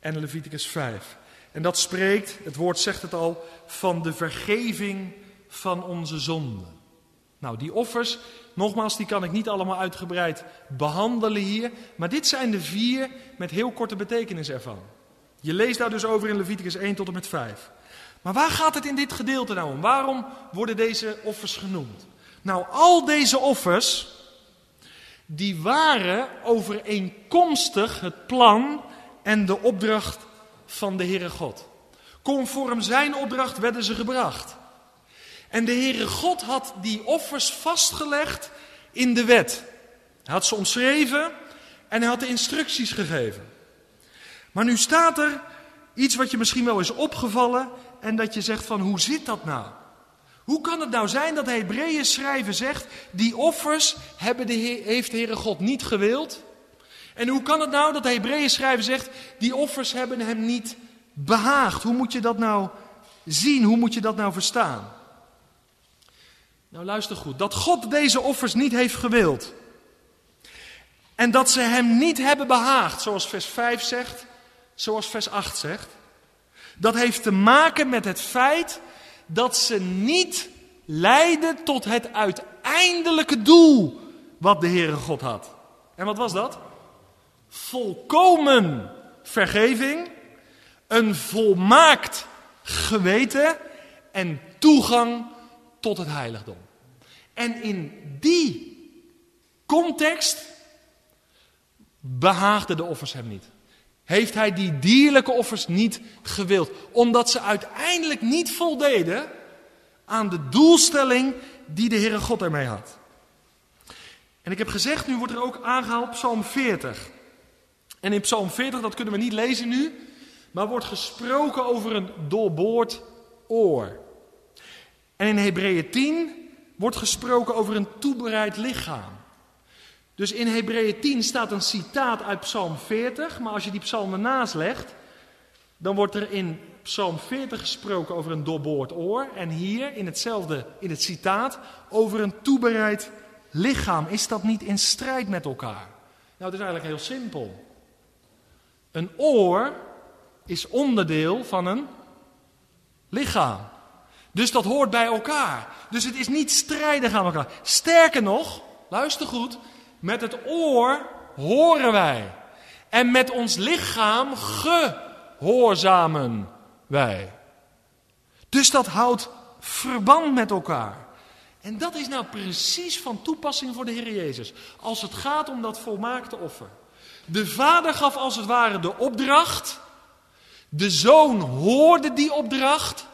en Leviticus 5. En dat spreekt, het woord zegt het al, van de vergeving van onze zonden. Nou, die offers, nogmaals, die kan ik niet allemaal uitgebreid behandelen hier. Maar dit zijn de vier met heel korte betekenis ervan. Je leest daar dus over in Leviticus 1 tot en met 5. Maar waar gaat het in dit gedeelte nou om? Waarom worden deze offers genoemd? Nou, al deze offers, die waren overeenkomstig het plan en de opdracht van de Heere God. Conform zijn opdracht werden ze gebracht. En de Heere God had die offers vastgelegd in de wet. Hij had ze omschreven en hij had de instructies gegeven. Maar nu staat er iets wat je misschien wel is opgevallen en dat je zegt van hoe zit dat nou? Hoe kan het nou zijn dat de Hebreeën schrijver zegt, die offers hebben de heeft de Heere God niet gewild? En hoe kan het nou dat de Hebreeën schrijver zegt, die offers hebben hem niet behaagd? Hoe moet je dat nou zien? Hoe moet je dat nou verstaan? Nou luister goed, dat God deze offers niet heeft gewild. En dat ze hem niet hebben behaagd, zoals vers 5 zegt, zoals vers 8 zegt. Dat heeft te maken met het feit dat ze niet leiden tot het uiteindelijke doel wat de Heere God had. En wat was dat? Volkomen vergeving, een volmaakt geweten en toegang tot het heiligdom. En in die context behaagden de offers hem niet. Heeft hij die dierlijke offers niet gewild, omdat ze uiteindelijk niet voldeden aan de doelstelling die de Heere God ermee had. En ik heb gezegd, nu wordt er ook aangehaald Psalm 40. En in Psalm 40, dat kunnen we niet lezen nu, maar wordt gesproken over een doorboord oor. En in Hebreeën 10 wordt gesproken over een toebereid lichaam. Dus in Hebreeën 10 staat een citaat uit Psalm 40, maar als je die psalm ernaast legt, dan wordt er in Psalm 40 gesproken over een doorboord oor en hier in hetzelfde, in het citaat, over een toebereid lichaam. Is dat niet in strijd met elkaar? Nou, het is eigenlijk heel simpel. Een oor is onderdeel van een lichaam. Dus dat hoort bij elkaar. Dus het is niet strijdig aan elkaar. Sterker nog, luister goed, met het oor horen wij. En met ons lichaam gehoorzamen wij. Dus dat houdt verband met elkaar. En dat is nou precies van toepassing voor de Heer Jezus. Als het gaat om dat volmaakte offer. De vader gaf als het ware de opdracht. De zoon hoorde die opdracht.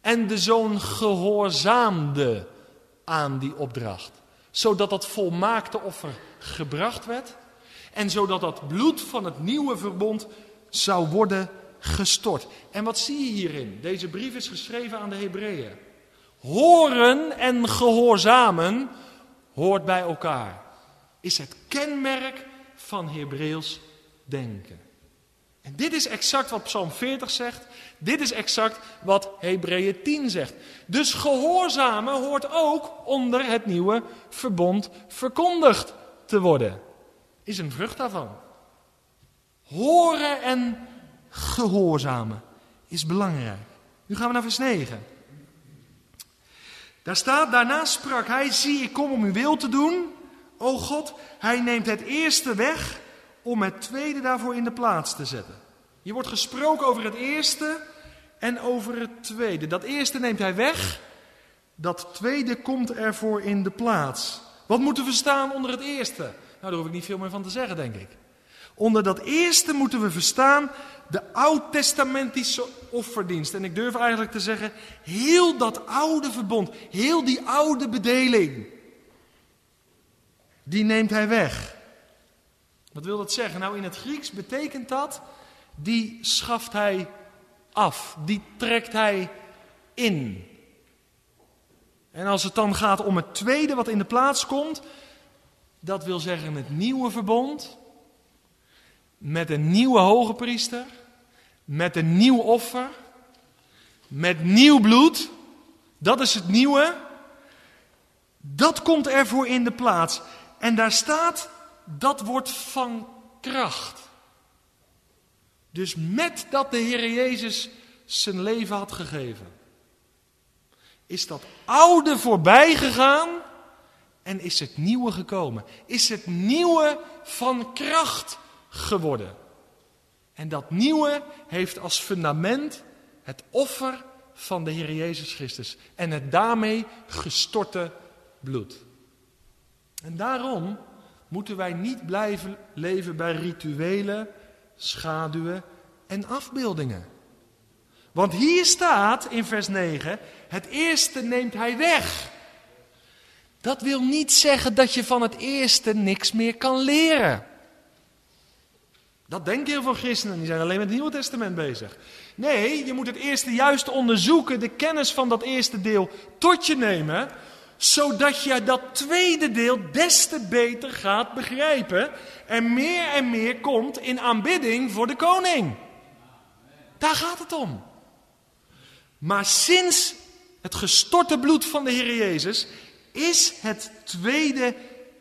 En de zoon gehoorzaamde aan die opdracht. Zodat dat volmaakte offer gebracht werd. En zodat dat bloed van het nieuwe verbond zou worden gestort. En wat zie je hierin? Deze brief is geschreven aan de Hebreeën. Horen en gehoorzamen hoort bij elkaar. Is het kenmerk van Hebreeuws denken. En dit is exact wat Psalm 40 zegt. Dit is exact wat Hebreeën 10 zegt. Dus gehoorzamen hoort ook onder het nieuwe verbond verkondigd te worden. Is een vrucht daarvan. Horen en gehoorzamen is belangrijk. Nu gaan we naar vers 9. Daar staat, daarna sprak hij, zie ik kom om uw wil te doen. O God, hij neemt het eerste weg om het tweede daarvoor in de plaats te zetten. Hier wordt gesproken over het eerste en over het tweede. Dat eerste neemt hij weg, dat tweede komt ervoor in de plaats. Wat moeten we staan onder het eerste? Nou, daar hoef ik niet veel meer van te zeggen, denk ik. Onder dat eerste moeten we verstaan de oud-testamentische offerdienst. En ik durf eigenlijk te zeggen, heel dat oude verbond, heel die oude bedeling, die neemt hij weg. Wat wil dat zeggen? Nou, in het Grieks betekent dat, die schaft hij af, die trekt hij in. En als het dan gaat om het tweede wat in de plaats komt, dat wil zeggen het nieuwe verbond, met een nieuwe hoge priester, met een nieuw offer, met nieuw bloed. Dat is het nieuwe. Dat komt ervoor in de plaats. En daar staat, dat wordt van kracht. Dus met dat de Heer Jezus zijn leven had gegeven, is dat oude voorbij gegaan en is het nieuwe gekomen. Is het nieuwe van kracht geworden. En dat nieuwe heeft als fundament het offer van de Heer Jezus Christus en het daarmee gestorte bloed. En daarom moeten wij niet blijven leven bij rituelen, schaduwen en afbeeldingen. Want hier staat in vers 9, het eerste neemt hij weg. Dat wil niet zeggen dat je van het eerste niks meer kan leren. Dat denken heel veel christenen, die zijn alleen met het Nieuwe Testament bezig. Nee, je moet het eerste juist onderzoeken, de kennis van dat eerste deel tot je nemen, zodat je dat tweede deel des te beter gaat begrijpen en meer en meer komt in aanbidding voor de koning. Daar gaat het om. Maar sinds het gestorte bloed van de Heer Jezus is het tweede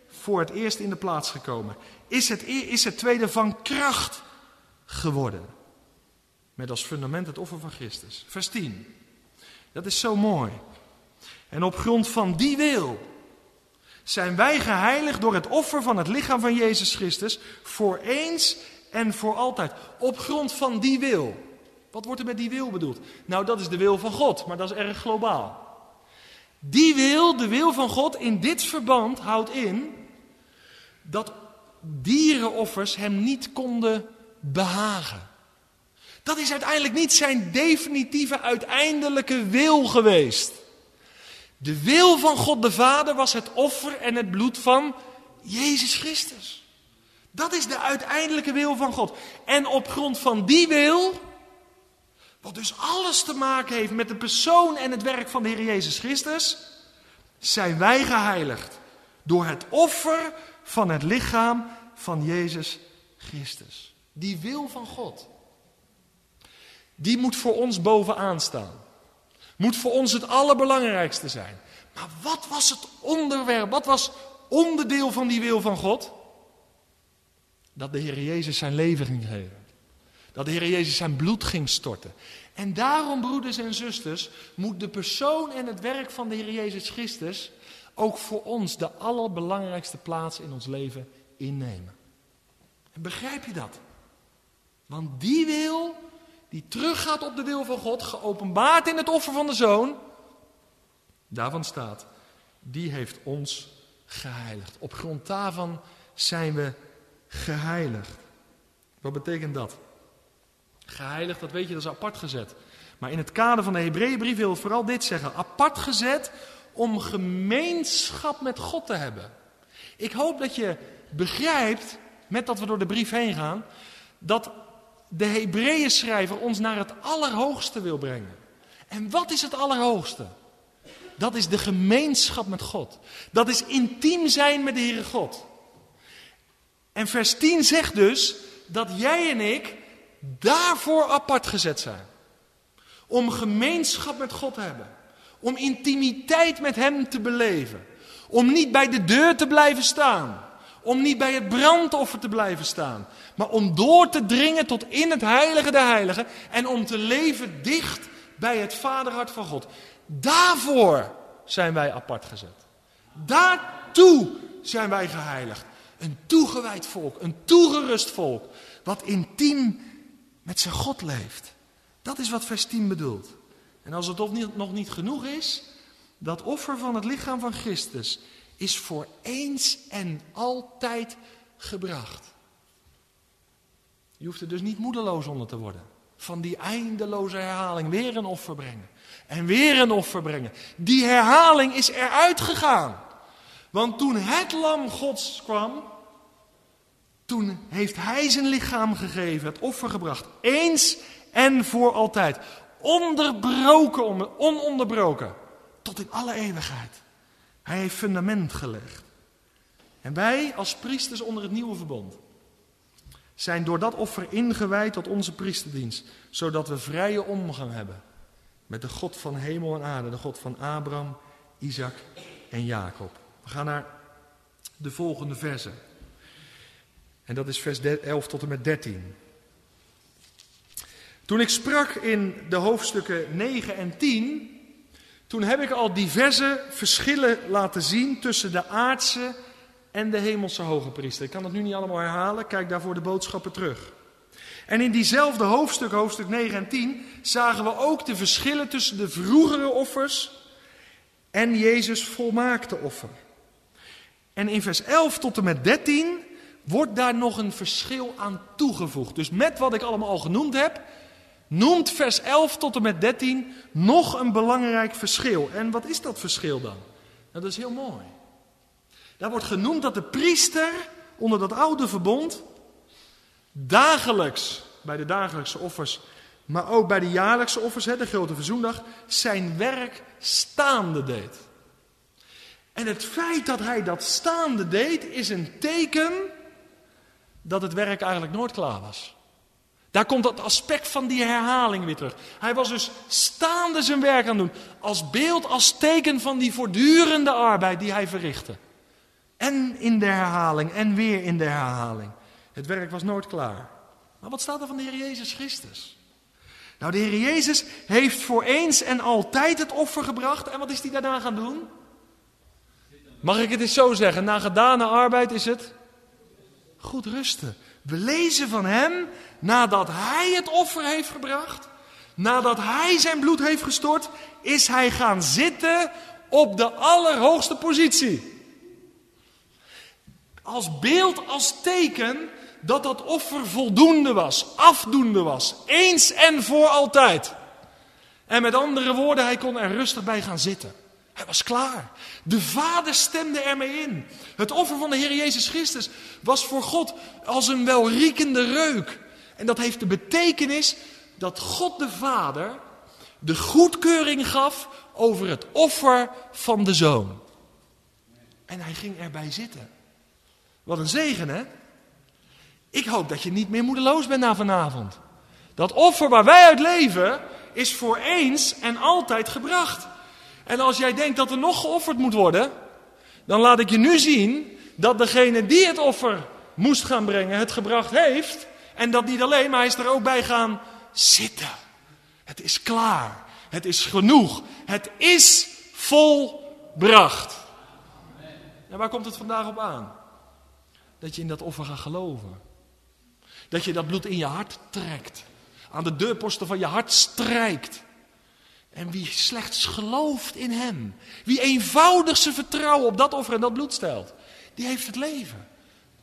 voor het eerst in de plaats gekomen is het, is het tweede van kracht geworden. Met als fundament het offer van Christus. Vers 10. Dat is zo mooi. En op grond van die wil zijn wij geheiligd door het offer van het lichaam van Jezus Christus voor eens en voor altijd. Op grond van die wil. Wat wordt er met die wil bedoeld? Nou, dat is de wil van God, maar dat is erg globaal. Die wil, de wil van God in dit verband houdt in dat dierenoffers hem niet konden behagen. Dat is uiteindelijk niet zijn definitieve uiteindelijke wil geweest. De wil van God de Vader was het offer en het bloed van Jezus Christus. Dat is de uiteindelijke wil van God. En op grond van die wil, wat dus alles te maken heeft met de persoon en het werk van de Heer Jezus Christus, zijn wij geheiligd door het offer van het lichaam van Jezus Christus. Die wil van God. Die moet voor ons bovenaan staan. Moet voor ons het allerbelangrijkste zijn. Maar wat was het onderwerp? Wat was onderdeel van die wil van God? Dat de Heer Jezus zijn leven ging geven. Dat de Heer Jezus zijn bloed ging storten. En daarom, broeders en zusters, moet de persoon en het werk van de Heer Jezus Christus ook voor ons de allerbelangrijkste plaats in ons leven innemen. En begrijp je dat? Want die wil die teruggaat op de wil van God, geopenbaard in het offer van de zoon, daarvan staat, die heeft ons geheiligd. Op grond daarvan zijn we geheiligd. Wat betekent dat? Geheiligd, dat weet je, dat is apart gezet. Maar in het kader van de Hebreeënbrief wil ik vooral dit zeggen. Apart gezet om gemeenschap met God te hebben. Ik hoop dat je begrijpt, met dat we door de brief heen gaan, dat de Hebreeën schrijver ons naar het allerhoogste wil brengen. En wat is het allerhoogste? Dat is de gemeenschap met God. Dat is intiem zijn met de Heere God. En vers 10 zegt dus dat jij en ik daarvoor apart gezet zijn. Om gemeenschap met God te hebben. Om intimiteit met Hem te beleven. Om niet bij de deur te blijven staan. Om niet bij het brandoffer te blijven staan. Maar om door te dringen tot in het heilige der heiligen. En om te leven dicht bij het vaderhart van God. Daarvoor zijn wij apart gezet. Daartoe zijn wij geheiligd. Een toegewijd volk, een toegerust volk. Wat intiem met zijn God leeft. Dat is wat vers 10 bedoelt. En als het nog niet genoeg is, dat offer van het lichaam van Christus is voor eens en altijd gebracht. Je hoeft er dus niet moedeloos onder te worden. Van die eindeloze herhaling weer een offer brengen. En weer een offer brengen. Die herhaling is eruit gegaan. Want toen het lam Gods kwam, toen heeft hij zijn lichaam gegeven, het offer gebracht. Eens en voor altijd. Onderbroken, ononderbroken. Tot in alle eeuwigheid. Hij heeft fundament gelegd. En wij als priesters onder het nieuwe verbond zijn door dat offer ingewijd tot onze priesterdienst, zodat we vrije omgang hebben met de God van hemel en aarde, de God van Abraham, Isaac en Jacob. We gaan naar de volgende verse. En dat is vers 11 tot en met 13. Toen ik sprak in de hoofdstukken 9 en 10, toen heb ik al diverse verschillen laten zien tussen de aardse en de hemelse hoge priester. Ik kan het nu niet allemaal herhalen, kijk daarvoor de boodschappen terug. En in diezelfde hoofdstuk, hoofdstuk 9 en 10, zagen we ook de verschillen tussen de vroegere offers en Jezus' volmaakte offer. En in vers 11 tot en met 13 wordt daar nog een verschil aan toegevoegd. Dus met wat ik allemaal al genoemd heb, noemt vers 11 tot en met 13 nog een belangrijk verschil. En wat is dat verschil dan? Nou, dat is heel mooi. Daar wordt genoemd dat de priester onder dat oude verbond dagelijks, bij de dagelijkse offers, maar ook bij de jaarlijkse offers, de grote verzoendag, zijn werk staande deed. En het feit dat hij dat staande deed, is een teken dat het werk eigenlijk nooit klaar was. Daar komt dat aspect van die herhaling weer terug. Hij was dus staande zijn werk aan doen. Als beeld, als teken van die voortdurende arbeid die hij verrichtte. En in de herhaling en weer in de herhaling. Het werk was nooit klaar. Maar wat staat er van de Heer Jezus Christus? Nou, de Heer Jezus heeft voor eens en altijd het offer gebracht. En wat is hij daarna gaan doen? Mag ik het eens zo zeggen? Na gedane arbeid is het goed rusten. We lezen van hem nadat hij het offer heeft gebracht, nadat hij zijn bloed heeft gestort, is hij gaan zitten op de allerhoogste positie. Als beeld, als teken dat dat offer voldoende was, afdoende was, eens en voor altijd. En met andere woorden, hij kon er rustig bij gaan zitten. Hij was klaar. De Vader stemde ermee in. Het offer van de Heer Jezus Christus was voor God als een welriekende reuk. En dat heeft de betekenis dat God de Vader de goedkeuring gaf over het offer van de Zoon. En hij ging erbij zitten. Wat een zegen, hè? Ik hoop dat je niet meer moedeloos bent na vanavond. Dat offer waar wij uit leven is voor eens en altijd gebracht. En als jij denkt dat er nog geofferd moet worden, dan laat ik je nu zien dat degene die het offer moest gaan brengen, het gebracht heeft. En dat niet alleen, maar hij is er ook bij gaan zitten. Het is klaar. Het is genoeg. Het is volbracht. En waar komt het vandaag op aan? Dat je in dat offer gaat geloven. Dat je dat bloed in je hart trekt. aan de deurposten van je hart strijkt. En wie slechts gelooft in Hem, wie eenvoudig zijn vertrouwen op dat offer en dat bloed stelt, die heeft het leven.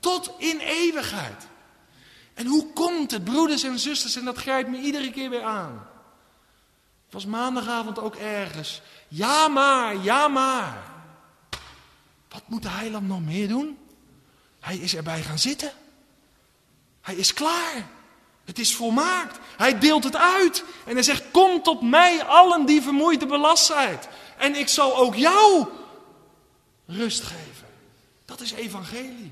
Tot in eeuwigheid. En hoe komt het, broeders en zusters, en dat grijpt me iedere keer weer aan. Het was maandagavond ook ergens. Ja maar, ja maar. Wat moet de heiland nog meer doen? Hij is erbij gaan zitten. Hij is klaar. Het is volmaakt. Hij deelt het uit. En hij zegt, kom tot mij allen die vermoeid en belast zijn. En ik zal ook jou rust geven. Dat is evangelie.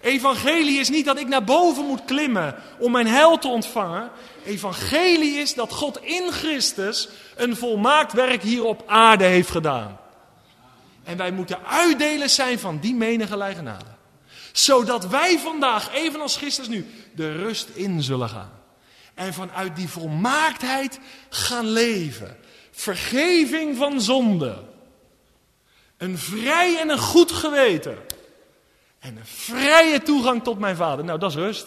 Evangelie is niet dat ik naar boven moet klimmen om mijn hel te ontvangen. Evangelie is dat God in Christus een volmaakt werk hier op aarde heeft gedaan. En wij moeten uitdelen zijn van die menige genade. Zodat wij vandaag, evenals Christus nu, de rust in zullen gaan. En vanuit die volmaaktheid gaan leven. Vergeving van zonde. Een vrij en een goed geweten. En een vrije toegang tot mijn vader. Nou, dat is rust.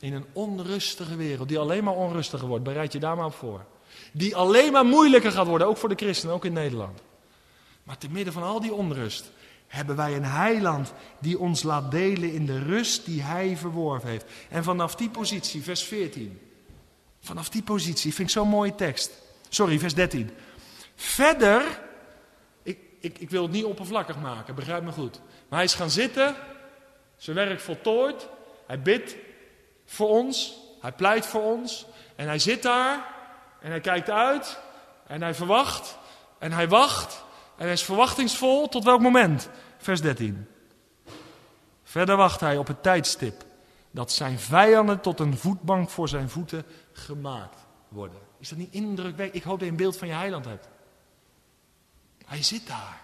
In een onrustige wereld, die alleen maar onrustiger wordt, bereid je daar maar op voor. Die alleen maar moeilijker gaat worden, ook voor de christenen, ook in Nederland. Maar te midden van al die onrust hebben wij een heiland die ons laat delen in de rust die hij verworven heeft. En vanaf die positie, vers 14. Vanaf die positie, vind ik zo'n mooie tekst. Sorry, vers 13. Verder, ik, ik, wil het niet oppervlakkig maken, begrijp me goed. Maar hij is gaan zitten, zijn werk voltooid, hij bidt voor ons, hij pleit voor ons. En hij zit daar en hij kijkt uit en hij verwacht en hij wacht en hij is verwachtingsvol tot welk moment? Vers 13. Verder wacht hij op het tijdstip dat zijn vijanden tot een voetbank voor zijn voeten gemaakt worden. Is dat niet indrukwekkend? Ik hoop dat je een beeld van je heiland hebt. Hij zit daar.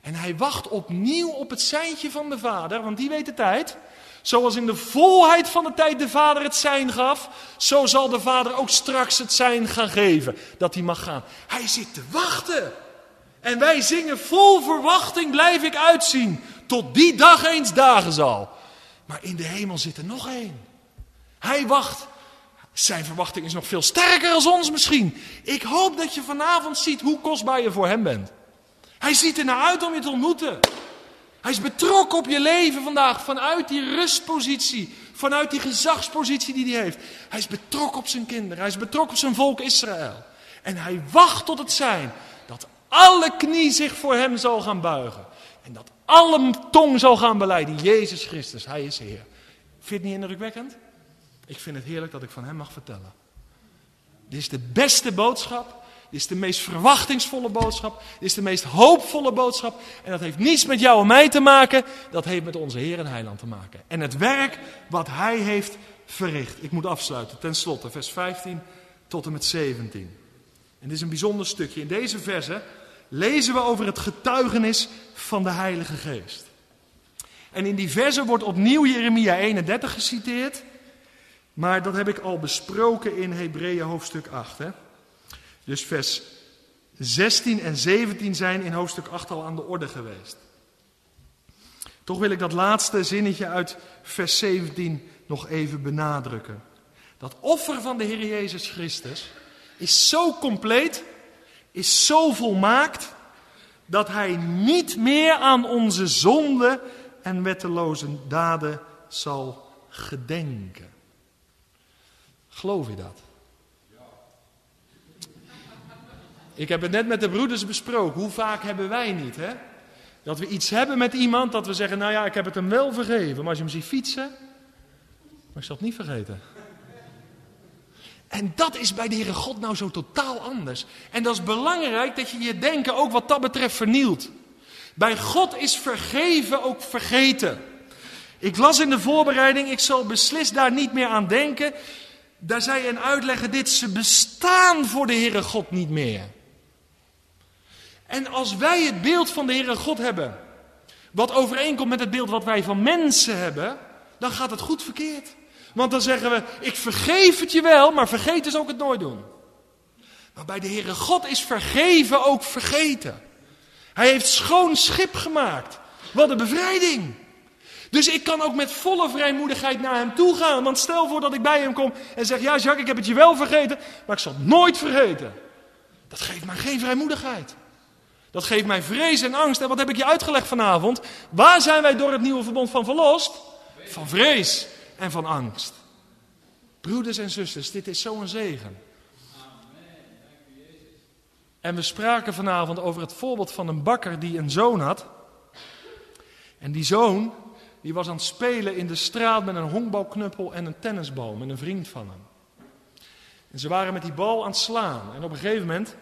En hij wacht opnieuw op het seintje van de Vader, want die weet de tijd. Zoals in de volheid van de tijd de Vader het zijn gaf, zo zal de Vader ook straks het zijn gaan geven, dat hij mag gaan. Hij zit te wachten. En wij zingen vol verwachting blijf ik uitzien, tot die dag eens dagen zal. Maar in de hemel zit er nog één. Hij wacht. Zijn verwachting is nog veel sterker als ons misschien. Ik hoop dat je vanavond ziet hoe kostbaar je voor hem bent. Hij ziet er naar uit om je te ontmoeten. Hij is betrokken op je leven vandaag vanuit die rustpositie, vanuit die gezagspositie die hij heeft. Hij is betrokken op zijn kinderen, hij is betrokken op zijn volk Israël. En hij wacht tot het zijn dat alle knie zich voor hem zal gaan buigen. En dat alle tong zal gaan beleiden, Jezus Christus, hij is Heer. Vind je het niet indrukwekkend? Ik vind het heerlijk dat ik van hem mag vertellen. Dit is de beste boodschap dit is de meest verwachtingsvolle boodschap. Dit is de meest hoopvolle boodschap. En dat heeft niets met jou en mij te maken. Dat heeft met onze Heer en Heiland te maken. En het werk wat Hij heeft verricht. Ik moet afsluiten. Ten slotte, vers 15 tot en met 17. En dit is een bijzonder stukje. In deze verse lezen we over het getuigenis van de Heilige Geest. En in die verse wordt opnieuw Jeremia 31 geciteerd. Maar dat heb ik al besproken in Hebreeën hoofdstuk 8. Hè? Dus vers 16 en 17 zijn in hoofdstuk 8 al aan de orde geweest. Toch wil ik dat laatste zinnetje uit vers 17 nog even benadrukken. Dat offer van de Heer Jezus Christus is zo compleet, is zo volmaakt, dat Hij niet meer aan onze zonde en wetteloze daden zal gedenken. Geloof je dat? Ik heb het net met de broeders besproken. Hoe vaak hebben wij niet, hè? Dat we iets hebben met iemand, dat we zeggen, nou ja, ik heb het hem wel vergeven. Maar als je hem ziet fietsen, maar ik zal het niet vergeten. En dat is bij de Heere God nou zo totaal anders. En dat is belangrijk dat je je denken ook wat dat betreft vernielt. Bij God is vergeven ook vergeten. Ik las in de voorbereiding, ik zal beslist daar niet meer aan denken. Daar zei een uitlegger dit, ze bestaan voor de Heere God niet meer. En als wij het beeld van de Heere God hebben, wat overeenkomt met het beeld wat wij van mensen hebben, dan gaat het goed verkeerd. Want dan zeggen we, ik vergeef het je wel, maar vergeten is ook het nooit doen. Maar bij de Heere God is vergeven ook vergeten. Hij heeft schoon schip gemaakt. Wat een bevrijding. Dus ik kan ook met volle vrijmoedigheid naar hem toe gaan. Want stel voor dat ik bij hem kom en zeg: Ja, Jacques, ik heb het je wel vergeten, maar ik zal het nooit vergeten. Dat geeft mij geen vrijmoedigheid. Dat geeft mij vrees en angst. En wat heb ik je uitgelegd vanavond? Waar zijn wij door het nieuwe verbond van verlost? Van vrees en van angst. Broeders en zusters, dit is zo'n zegen. En we spraken vanavond over het voorbeeld van een bakker die een zoon had. En die zoon, die was aan het spelen in de straat met een honkbalknuppel en een tennisbal met een vriend van hem. En ze waren met die bal aan het slaan. En op een gegeven moment,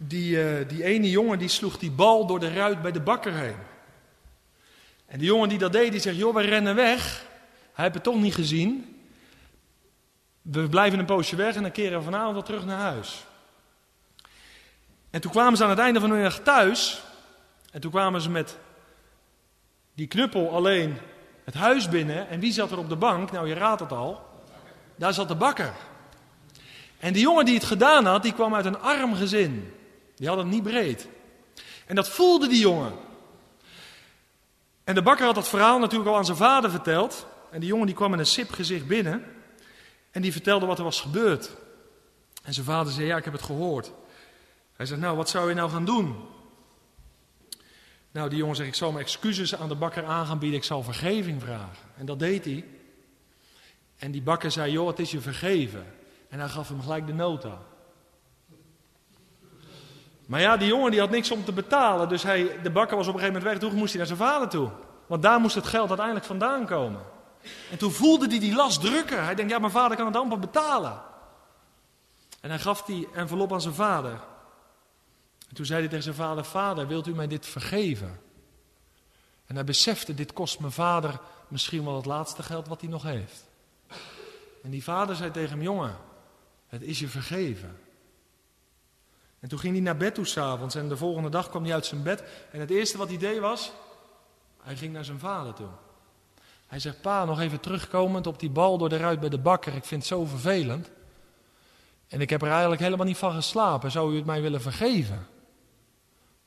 die, uh, die ene jongen die sloeg die bal door de ruit bij de bakker heen. En die jongen die dat deed, die zegt, joh, we rennen weg. Hij heeft het toch niet gezien. We blijven een poosje weg en dan keren we vanavond wel terug naar huis. En toen kwamen ze aan het einde van hun dag thuis. En toen kwamen ze met die knuppel alleen het huis binnen. En wie zat er op de bank? Nou, je raadt het al. Daar zat de bakker. En die jongen die het gedaan had, die kwam uit een arm gezin. Die had het niet breed. En dat voelde die jongen. En de bakker had dat verhaal natuurlijk al aan zijn vader verteld. En die jongen die kwam met een sip gezicht binnen. En die vertelde wat er was gebeurd. En zijn vader zei, ja, ik heb het gehoord. Hij zegt, nou, wat zou je nou gaan doen? Nou, die jongen zegt, ik zal mijn excuses aan de bakker aan gaan bieden. Ik zal vergeving vragen. En dat deed hij. En die bakker zei, joh, het is je vergeven. En hij gaf hem gelijk de nota. Maar ja, die jongen die had niks om te betalen. Dus hij, de bakker was op een gegeven moment weg. Toen moest hij naar zijn vader toe. Want daar moest het geld uiteindelijk vandaan komen. En toen voelde hij die last drukken. Hij denkt, ja, mijn vader kan het amper betalen. En hij gaf die envelop aan zijn vader. En toen zei hij tegen zijn vader, vader, wilt u mij dit vergeven? En hij besefte, dit kost mijn vader misschien wel het laatste geld wat hij nog heeft. En die vader zei tegen hem, jongen, het is je vergeven. En toen ging hij naar bed toe s'avonds en de volgende dag kwam hij uit zijn bed. En het eerste wat hij deed was, hij ging naar zijn vader toe. Hij zegt, pa, nog even terugkomend op die bal door de ruit bij de bakker. Ik vind het zo vervelend. En ik heb er eigenlijk helemaal niet van geslapen. Zou u het mij willen vergeven?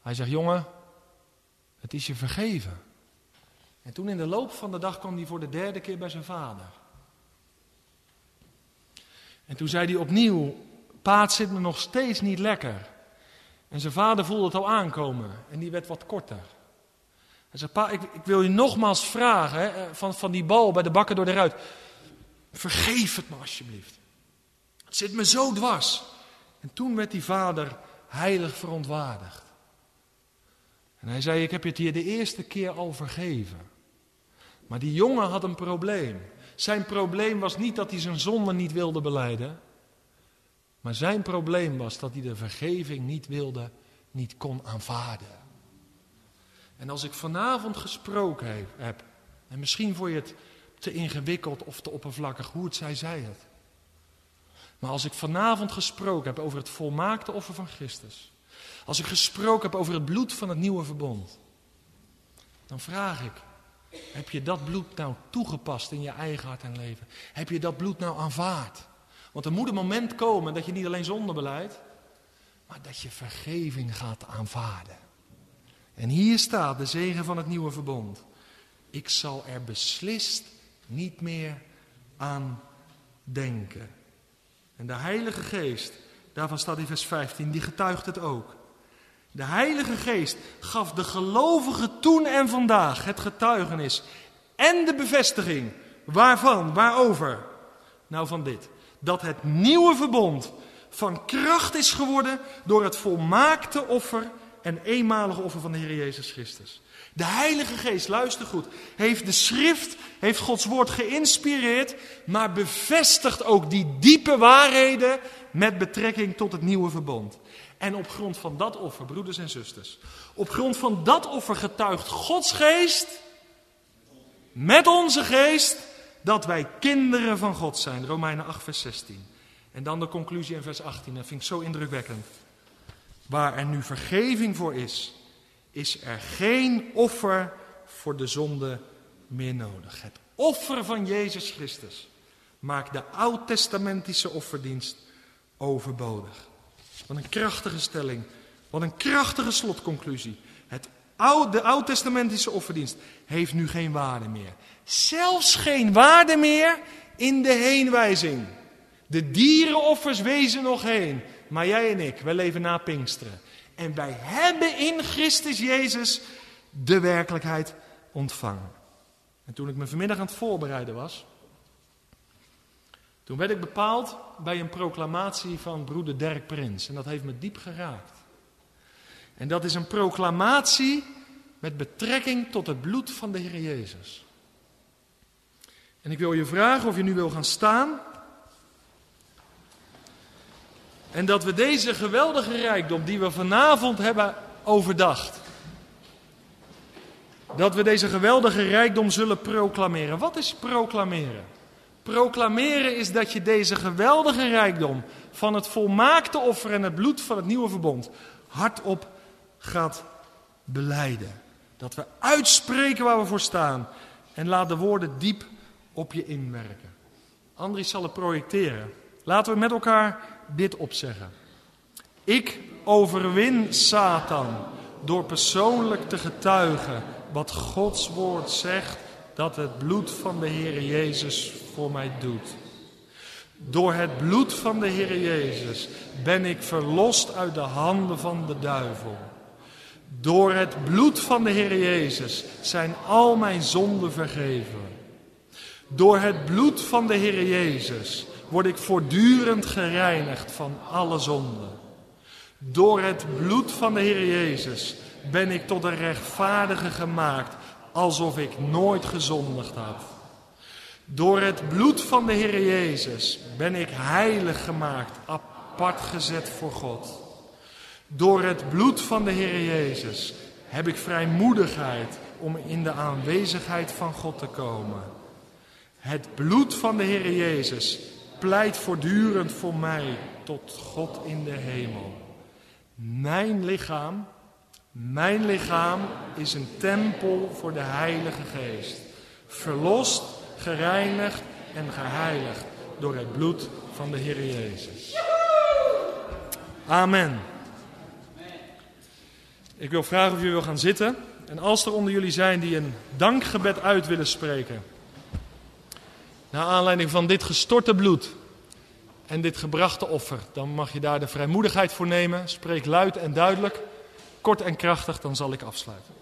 Hij zegt, jongen, het is je vergeven. En toen in de loop van de dag kwam hij voor de derde keer bij zijn vader. En toen zei hij opnieuw, pa, het zit me nog steeds niet lekker. En zijn vader voelde het al aankomen en die werd wat korter. Hij zei, pa, ik, ik wil je nogmaals vragen, van, van die bal bij de bakker door de ruit. Vergeef het me alsjeblieft. Het zit me zo dwars. En toen werd die vader heilig verontwaardigd. En hij zei, ik heb je het hier de eerste keer al vergeven. Maar die jongen had een probleem. Zijn probleem was niet dat hij zijn zonde niet wilde beleiden. Maar zijn probleem was dat hij de vergeving niet wilde, niet kon aanvaarden. En als ik vanavond gesproken heb, en misschien vond je het te ingewikkeld of te oppervlakkig, hoe het zij, zei het. Maar als ik vanavond gesproken heb over het volmaakte offer van Christus, als ik gesproken heb over het bloed van het nieuwe verbond, dan vraag ik, heb je dat bloed nou toegepast in je eigen hart en leven? Heb je dat bloed nou aanvaard? Want er moet een moment komen dat je niet alleen zonde beleidt, maar dat je vergeving gaat aanvaarden. En hier staat de zegen van het nieuwe verbond. Ik zal er beslist niet meer aan denken. En de Heilige Geest, daarvan staat in vers 15, die getuigt het ook. De Heilige Geest gaf de gelovigen toen en vandaag het getuigenis en de bevestiging. Waarvan? Waarover? Nou, van dit. Dat het nieuwe verbond van kracht is geworden door het volmaakte offer en eenmalige offer van de Heer Jezus Christus. De Heilige Geest, luister goed, heeft de schrift, heeft Gods woord geïnspireerd, maar bevestigt ook die diepe waarheden met betrekking tot het nieuwe verbond. En op grond van dat offer, broeders en zusters, op grond van dat offer getuigt Gods geest met onze geest dat wij kinderen van God zijn. Romeinen 8, vers 16. En dan de conclusie in vers 18, dat vind ik zo indrukwekkend. Waar er nu vergeving voor is, is er geen offer voor de zonde meer nodig. Het offer van Jezus Christus maakt de oud-testamentische offerdienst overbodig. Wat een krachtige stelling. Wat een krachtige slotconclusie. Het de oud-testamentische offerdienst heeft nu geen waarde meer. Zelfs geen waarde meer in de heenwijzing. De dierenoffers wezen nog heen. Maar jij en ik, wij leven na Pinksteren. En wij hebben in Christus Jezus de werkelijkheid ontvangen. En toen ik me vanmiddag aan het voorbereiden was, toen werd ik bepaald bij een proclamatie van broeder Dirk Prins. En dat heeft me diep geraakt. En dat is een proclamatie met betrekking tot het bloed van de Heer Jezus. En ik wil je vragen of je nu wil gaan staan. En dat we deze geweldige rijkdom die we vanavond hebben overdacht. Dat we deze geweldige rijkdom zullen proclameren. Wat is proclameren? Proclameren is dat je deze geweldige rijkdom van het volmaakte offer en het bloed van het nieuwe verbond hardop gaat beleiden. Dat we uitspreken waar we voor staan en laat de woorden diep op je inwerken. Andries zal het projecteren. Laten we met elkaar dit opzeggen. Ik overwin Satan door persoonlijk te getuigen wat Gods woord zegt dat het bloed van de Heer Jezus voor mij doet. Door het bloed van de Heer Jezus ben ik verlost uit de handen van de duivel. Door het bloed van de Heer Jezus zijn al mijn zonden vergeven. Door het bloed van de Heer Jezus word ik voortdurend gereinigd van alle zonden. Door het bloed van de Heer Jezus ben ik tot een rechtvaardige gemaakt, alsof ik nooit gezondigd had. Door het bloed van de Heer Jezus ben ik heilig gemaakt, apart gezet voor God. Door het bloed van de Heer Jezus heb ik vrijmoedigheid om in de aanwezigheid van God te komen. Het bloed van de Heer Jezus pleit voortdurend voor mij tot God in de hemel. Mijn lichaam, mijn lichaam is een tempel voor de Heilige Geest. Verlost, gereinigd en geheiligd door het bloed van de Heer Jezus. Amen. Ik wil vragen of jullie wil gaan zitten. En als er onder jullie zijn die een dankgebed uit willen spreken. Naar aanleiding van dit gestorte bloed en dit gebrachte offer, dan mag je daar de vrijmoedigheid voor nemen. Spreek luid en duidelijk, kort en krachtig, dan zal ik afsluiten.